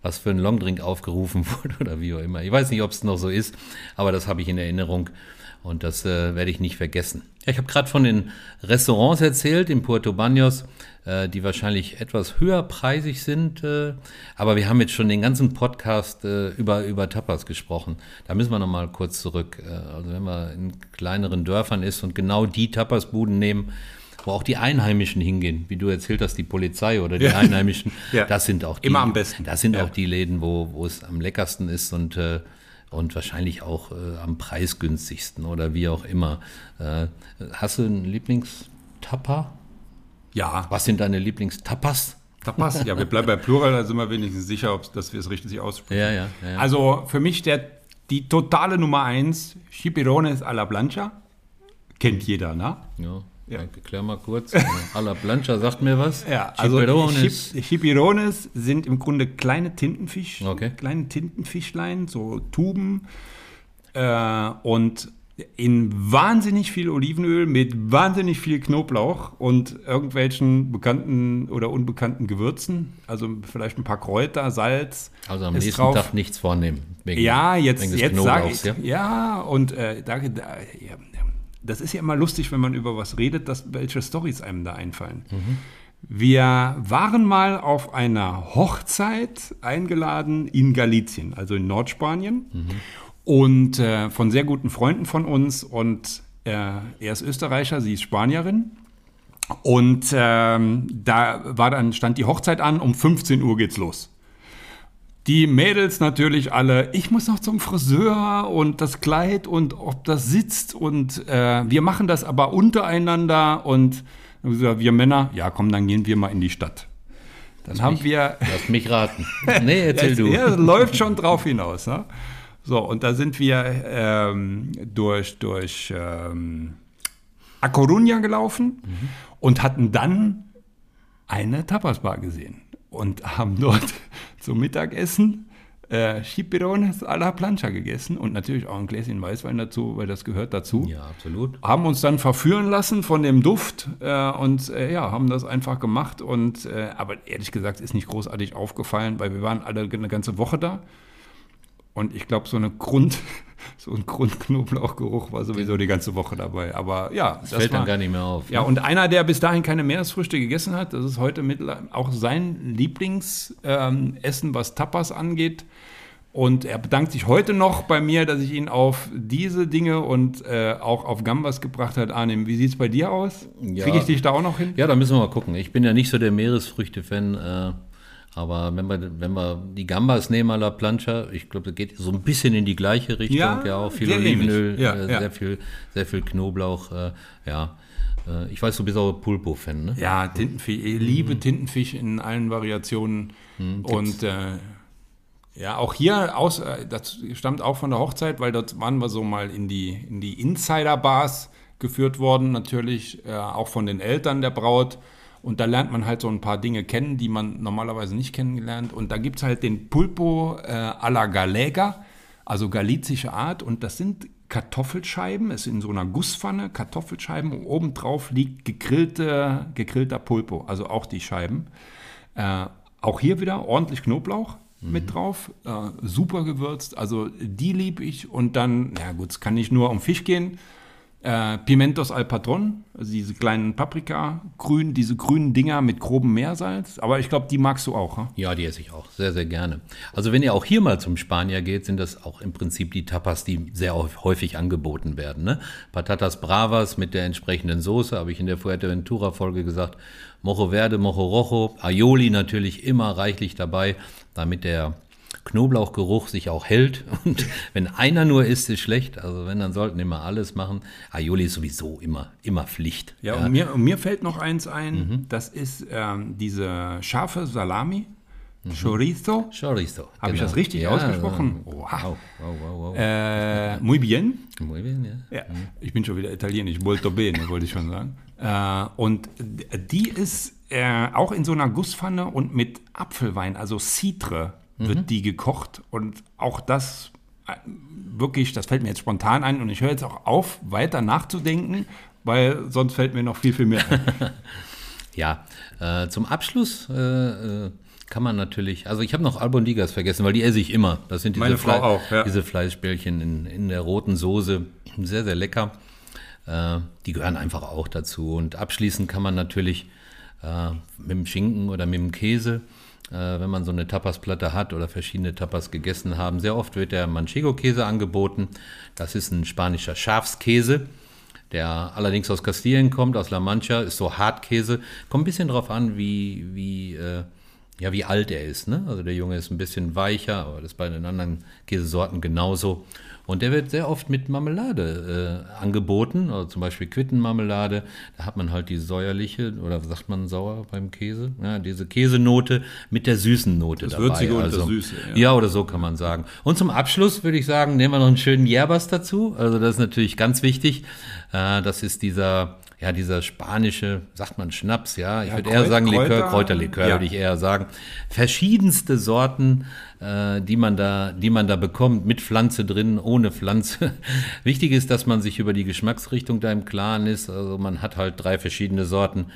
was für ein Longdrink aufgerufen wurde oder wie auch immer. Ich weiß nicht, ob es noch so ist, aber das habe ich in Erinnerung. Und das äh, werde ich nicht vergessen. Ja, ich habe gerade von den Restaurants erzählt in Puerto Baños, äh, die wahrscheinlich etwas höherpreisig sind. Äh, aber wir haben jetzt schon den ganzen Podcast äh, über, über Tapas gesprochen. Da müssen wir nochmal kurz zurück. Äh, also wenn man in kleineren Dörfern ist und genau die Tapasbuden nehmen, wo auch die Einheimischen hingehen, wie du erzählt hast, die Polizei oder die ja. Einheimischen, ja. das sind auch die, immer am besten. Das sind ja. auch die Läden, wo, wo es am leckersten ist und äh, und wahrscheinlich auch äh, am preisgünstigsten oder wie auch immer. Äh, hast du einen Lieblingstapper? Ja. Was sind deine Lieblingstapas? Tapas? Ja, wir bleiben bei Plural, da sind wir wenigstens sicher, ob, dass wir es richtig aussprechen. Ja, ja, ja, Also für mich der, die totale Nummer eins, Chipirones a la Plancha. Kennt jeder, ne? Ja. Ja. Erklär mal kurz. A la Plancha sagt mir was. Ja, also Chipirones. Chipirones sind im Grunde kleine Tintenfisch, okay. kleine Tintenfischlein, so Tuben äh, und in wahnsinnig viel Olivenöl mit wahnsinnig viel Knoblauch und irgendwelchen bekannten oder unbekannten Gewürzen. Also vielleicht ein paar Kräuter, Salz. Also am nächsten drauf. Tag nichts vornehmen. Wegen, ja, jetzt, jetzt sage ich. Ja? ja, und äh, da, da ja, das ist ja immer lustig, wenn man über was redet, dass, welche Stories einem da einfallen. Mhm. Wir waren mal auf einer Hochzeit eingeladen in Galicien, also in Nordspanien. Mhm. Und äh, von sehr guten Freunden von uns. Und äh, er ist Österreicher, sie ist Spanierin. Und ähm, da war dann, stand die Hochzeit an, um 15 Uhr geht's los. Die Mädels natürlich alle, ich muss noch zum Friseur und das Kleid und ob das sitzt und äh, wir machen das aber untereinander und wir Männer, ja komm, dann gehen wir mal in die Stadt. Dann lass haben mich, wir. Lass mich raten. Nee, erzähl du. Ja, läuft schon drauf hinaus. Ne? So, und da sind wir ähm, durch, durch ähm, A Coruña gelaufen mhm. und hatten dann eine Tapasbar gesehen und haben dort zum Mittagessen äh, Chipirones a la Plancha gegessen und natürlich auch ein Gläschen Weißwein dazu, weil das gehört dazu. Ja, absolut. Haben uns dann verführen lassen von dem Duft äh, und äh, ja, haben das einfach gemacht und äh, aber ehrlich gesagt ist nicht großartig aufgefallen, weil wir waren alle eine ganze Woche da und ich glaube so eine Grund so ein Grundknoblauchgeruch war sowieso die ganze Woche dabei. Aber ja, das, das fällt war, dann gar nicht mehr auf. Ja, ne? und einer, der bis dahin keine Meeresfrüchte gegessen hat, das ist heute auch sein Lieblingsessen, ähm, was Tapas angeht. Und er bedankt sich heute noch bei mir, dass ich ihn auf diese Dinge und äh, auch auf Gambas gebracht hat. Arnim, wie sieht es bei dir aus? Ja. Kriege ich dich da auch noch hin? Ja, da müssen wir mal gucken. Ich bin ja nicht so der Meeresfrüchte-Fan. Äh, aber wenn wir, wenn wir die Gambas nehmen à la Plancha, ich glaube, das geht so ein bisschen in die gleiche Richtung. Ja, Ja, auch viel Olivenöl. Ja, äh, ja. sehr viel, sehr viel Knoblauch. Äh, ja, Äh, ich weiß, du bist auch Pulpo-Fan, ne? Ja, Tintenfisch. Ich liebe Mhm. Tintenfisch in allen Variationen. und äh, ja, auch hier aus, äh, das stammt auch von der Hochzeit, weil dort waren wir so mal in die, in die Insider-Bars geführt worden, natürlich äh, auch von den Eltern der Braut. Und da lernt man halt so ein paar Dinge kennen, die man normalerweise nicht kennengelernt. Und da gibt es halt den Pulpo äh, à la Galega, also galizische Art. Und das sind Kartoffelscheiben, ist in so einer Gusspfanne, Kartoffelscheiben. Und obendrauf liegt gegrillte, gegrillter Pulpo, also auch die Scheiben. Äh, auch hier wieder ordentlich Knoblauch mit drauf, äh, super gewürzt. Also die liebe ich. Und dann, ja gut, es kann nicht nur um Fisch gehen. Äh, Pimentos al Patron, also diese kleinen Paprika, grün, diese grünen Dinger mit grobem Meersalz. Aber ich glaube, die magst du auch. Hm? Ja, die esse ich auch sehr, sehr gerne. Also wenn ihr auch hier mal zum Spanier geht, sind das auch im Prinzip die Tapas, die sehr häufig angeboten werden. Ne? Patatas Bravas mit der entsprechenden Soße, habe ich in der Fuerteventura-Folge gesagt. Mojo Verde, Mojo Rojo, Aioli natürlich immer reichlich dabei, damit der Knoblauchgeruch sich auch hält. Und wenn einer nur isst, ist schlecht. Also wenn, dann sollten immer alles machen. Aioli ist sowieso immer, immer Pflicht. Ja, Und, mir, und mir fällt noch eins ein, das ist ähm, diese scharfe Salami, Chorizo. Chorizo. Habe ich das richtig ausgesprochen? Wow, Oha. wow, wow, wow. Äh, muy bien. Muy bien, ja. Ja, ich bin schon wieder italienisch, molto bene, wollte ich schon sagen. Äh, und die ist äh, auch in so einer Gusspfanne und mit Apfelwein, also Citre, wird die gekocht. Und auch das äh, wirklich, das fällt mir jetzt spontan ein und ich höre jetzt auch auf, weiter nachzudenken, weil sonst fällt mir noch viel, viel mehr ein. Ja, äh, zum Abschluss äh, äh, kann man natürlich, also ich habe noch Albondigas vergessen, weil die esse ich immer. Das sind diese, Flei- auch, ja. diese Fleischbällchen in, in der roten Soße. Sehr, sehr lecker. Äh, die gehören einfach auch dazu. Und abschließend kann man natürlich äh, mit dem Schinken oder mit dem Käse, wenn man so eine Tapasplatte hat oder verschiedene Tapas gegessen haben. Sehr oft wird der Manchego-Käse angeboten. Das ist ein spanischer Schafskäse der allerdings aus Kastilien kommt, aus La Mancha, ist so Hartkäse. Kommt ein bisschen drauf an, wie, wie, äh, ja, wie alt er ist. Ne? Also der Junge ist ein bisschen weicher, aber das ist bei den anderen Käsesorten genauso. Und der wird sehr oft mit Marmelade äh, angeboten, also zum Beispiel Quittenmarmelade. Da hat man halt die säuerliche, oder sagt man sauer beim Käse? Ja, diese Käsenote mit der süßen Note Das dabei. Würzige und das also, Süße, ja. ja, oder so kann man sagen. Und zum Abschluss würde ich sagen, nehmen wir noch einen schönen Yerbas dazu. Also das ist natürlich ganz wichtig. Äh, Das ist dieser, ja, dieser spanische, sagt man Schnaps, ja. Ich Ja, würde eher Kräut- sagen Likör, Kräuter, Kräuterlikör ja. würde ich eher sagen. Verschiedenste Sorten, äh, die man da, die man da bekommt, mit Pflanze drin, ohne Pflanze. Wichtig ist, dass man sich über die Geschmacksrichtung da im Klaren ist. Also man hat halt drei verschiedene Sorten.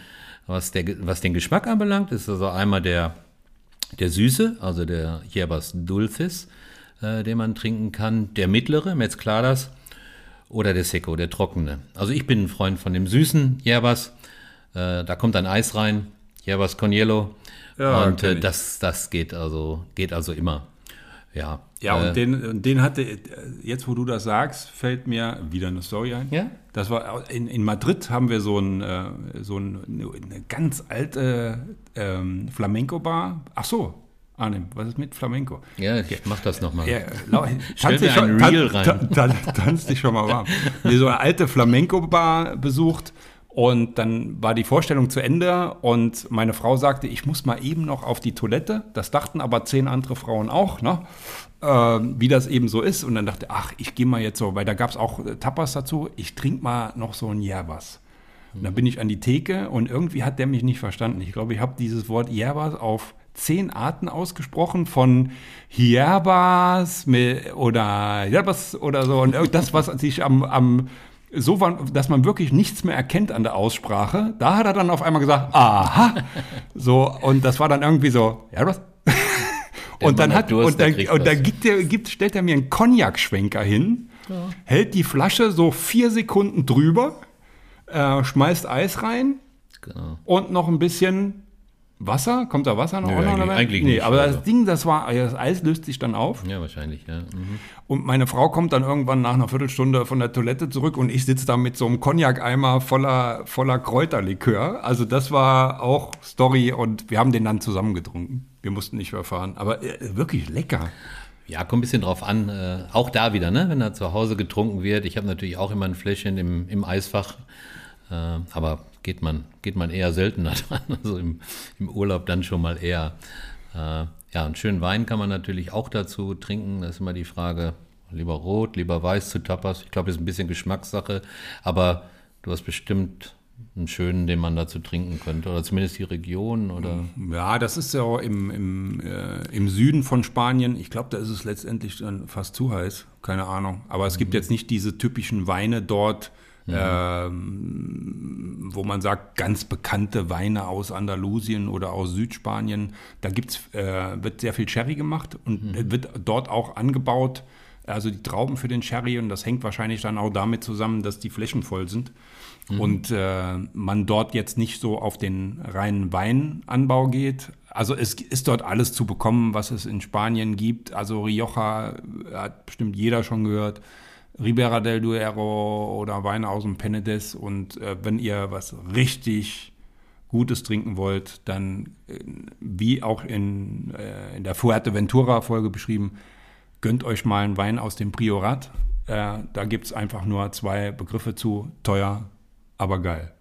Was, der, was den Geschmack anbelangt, ist also einmal der, der Süße, also der Yerbas Dulcis, äh, den man trinken kann. Der mittlere, Mezcladas, oder der Seco, der trockene. Also ich bin ein Freund von dem süßen Yerbas. Äh, da kommt ein Eis rein, Yerbas con Hielo. Ja, und äh, das, das geht also, geht also immer. Ja. Ja, äh, und den, und den hatte, jetzt wo du das sagst, fällt mir wieder eine Story ein. Ja? Das war in, in Madrid haben wir so, ein, äh, so ein, eine ganz alte ähm, Flamenco-Bar. Ach so, Arnim, was ist mit Flamenco? ja, ich mach das nochmal. Ja, tanz dich schon- ein tan- Reel rein. tan- tan- Tanz dich schon mal warm. Nee, so eine alte Flamenco-Bar besucht und dann war die Vorstellung zu Ende und meine Frau sagte, ich muss mal eben noch auf die Toilette. Das dachten aber zehn andere Frauen auch, ne? Ähm, wie das eben so ist. Und dann dachte, ach, ich gehe mal jetzt so, weil da gab es auch äh, Tapas dazu, ich trinke mal noch so ein Yerbas. Und dann bin ich an die Theke und irgendwie hat der mich nicht verstanden. Ich glaube, ich habe dieses Wort Yerbas auf zehn Arten ausgesprochen, von Hierbas oder Yerbas oder so. Und das, was sich am, am so war, dass man wirklich nichts mehr erkennt an der Aussprache, da hat er dann auf einmal gesagt, aha. So, und das war dann irgendwie so? Der Und dann, hat, Durst, und dann, und dann gibt der, gibt, stellt er mir einen Cognac-Schwenker hin hält die Flasche so vier Sekunden drüber, äh, schmeißt Eis rein Genau. und noch ein bisschen Wasser. Kommt da Wasser noch? Nö, eigentlich- dabei? eigentlich nee, nicht, aber also. das Ding, das war, das Eis löst sich dann auf. Ja, wahrscheinlich, ja. Mhm. Und meine Frau kommt dann irgendwann nach einer Viertelstunde von der Toilette zurück und ich sitze da mit so einem Cognac-Eimer voller, voller Kräuterlikör. Also das war auch Story und wir haben den dann zusammen getrunken. Wir mussten nicht mehr fahren. Aber äh, wirklich lecker. Ja, kommt ein bisschen drauf an. Äh, auch da wieder, ne? wenn da zu Hause getrunken wird. Ich habe natürlich auch immer ein Fläschchen im, im Eisfach. Äh, aber geht man, geht man eher seltener dran. Also im, im Urlaub dann schon mal eher. Äh, ja, einen schönen Wein kann man natürlich auch dazu trinken. Das ist immer die Frage, lieber rot, lieber weiß zu Tapas. Ich glaube, das ist ein bisschen Geschmackssache. Aber du hast bestimmt einen schönen, den man dazu trinken könnte. Oder zumindest die Region. Oder Ja, das ist ja im, im, äh, im Süden von Spanien. Ich glaube, da ist es letztendlich dann fast zu heiß. Keine Ahnung. Aber es gibt jetzt nicht diese typischen Weine dort, ähm, wo man sagt, ganz bekannte Weine aus Andalusien oder aus Südspanien. Da gibt's, äh, wird sehr viel Sherry gemacht und äh, wird dort auch angebaut. Also die Trauben für den Sherry und das hängt wahrscheinlich dann auch damit zusammen, dass die Flächen voll sind und äh, man dort jetzt nicht so auf den reinen Weinanbau geht. Also es ist dort alles zu bekommen, was es in Spanien gibt. Also Rioja äh, hat bestimmt jeder schon gehört. Ribera del Duero oder Weine aus dem Penedès. Und äh, wenn ihr was richtig Gutes trinken wollt, dann, äh, wie auch in, äh, in der Fuerteventura-Folge beschrieben, gönnt euch mal einen Wein aus dem Priorat. Äh, da gibt es einfach nur zwei Begriffe zu, teuer, aber geil.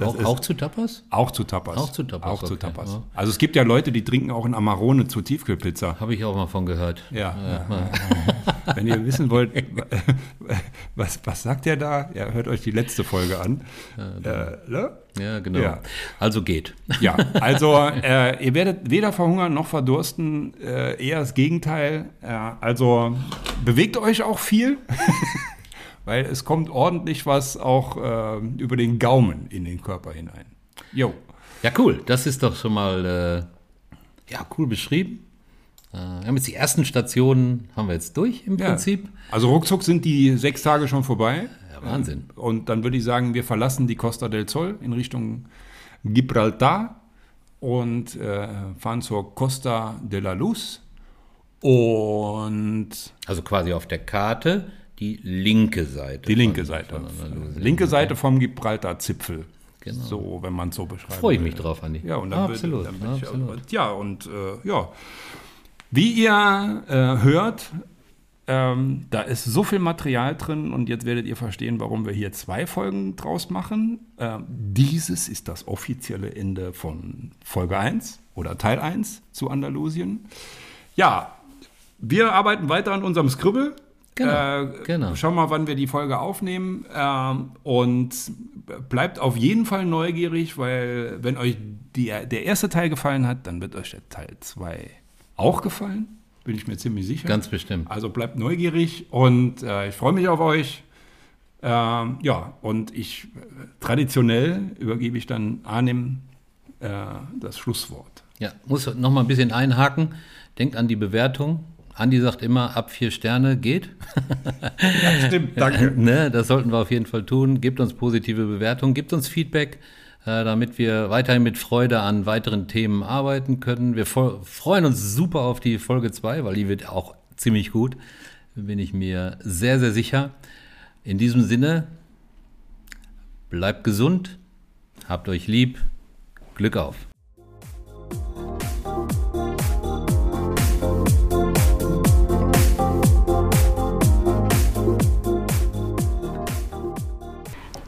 Auch, ist- auch zu Tapas? Auch zu Tapas. Auch zu Tapas, Auch zu okay, Tapas. ja. Also es gibt ja Leute, die trinken auch in Amarone zu Tiefkühlpizza. Habe ich auch mal von gehört. Ja. Wenn ihr wissen wollt, was, was sagt er da? Ja, hört euch die letzte Folge an. Äh, ne? Ja, genau. Ja. Also geht. Ja, also äh, ihr werdet weder verhungern noch verdursten, äh, eher das Gegenteil. Also bewegt euch auch viel, weil es kommt ordentlich was auch äh, über den Gaumen in den Körper hinein. Jo. Ja, cool. Das ist doch schon mal äh, ja, cool beschrieben. Äh, wir haben jetzt die ersten Stationen haben wir jetzt durch im Ja. Prinzip. Also ruckzuck sind die sechs Tage schon vorbei. Ja, Wahnsinn. Und dann würde ich sagen, wir verlassen die Costa del Sol in Richtung Gibraltar und äh, fahren zur Costa de la Luz. Und Also quasi auf der Karte die linke Seite. die linke Seite. Linke Seite vom Gibraltar-Zipfel. Genau. So, wenn man es so beschreibt. Freue ich mich drauf, Andi. Ja, und dann absolut. Wird, dann wird absolut. Ja, und äh, ja. Wie ihr äh, hört, ähm, da ist so viel Material drin und jetzt werdet ihr verstehen, warum wir hier zwei Folgen draus machen. Ähm, dieses ist das offizielle Ende von Folge 1 oder Teil 1 zu Andalusien. Ja, wir arbeiten weiter an unserem Skribbel. Genau, Äh, genau. Schauen mal, wann wir die Folge aufnehmen. Ähm, und bleibt auf jeden Fall neugierig, weil wenn euch die, der erste Teil gefallen hat, dann wird euch der Teil 2 auch gefallen. Bin ich mir ziemlich sicher. Ganz bestimmt. Also bleibt neugierig und äh, ich freue mich auf euch. Ähm, ja, und ich äh, traditionell übergebe ich dann Arnim äh, das Schlusswort. Ja, muss noch mal ein bisschen einhaken. Denkt an die Bewertung. Andi sagt immer, ab vier Sterne geht. Stimmt, danke. ne, das sollten wir auf jeden Fall tun. Gebt uns positive Bewertungen, gebt uns Feedback, äh, damit wir weiterhin mit Freude an weiteren Themen arbeiten können. Wir freuen uns super auf die Folge 2, weil die wird auch ziemlich gut. Bin ich mir sehr, sehr sicher. In diesem Sinne, bleibt gesund, habt euch lieb, Glück auf.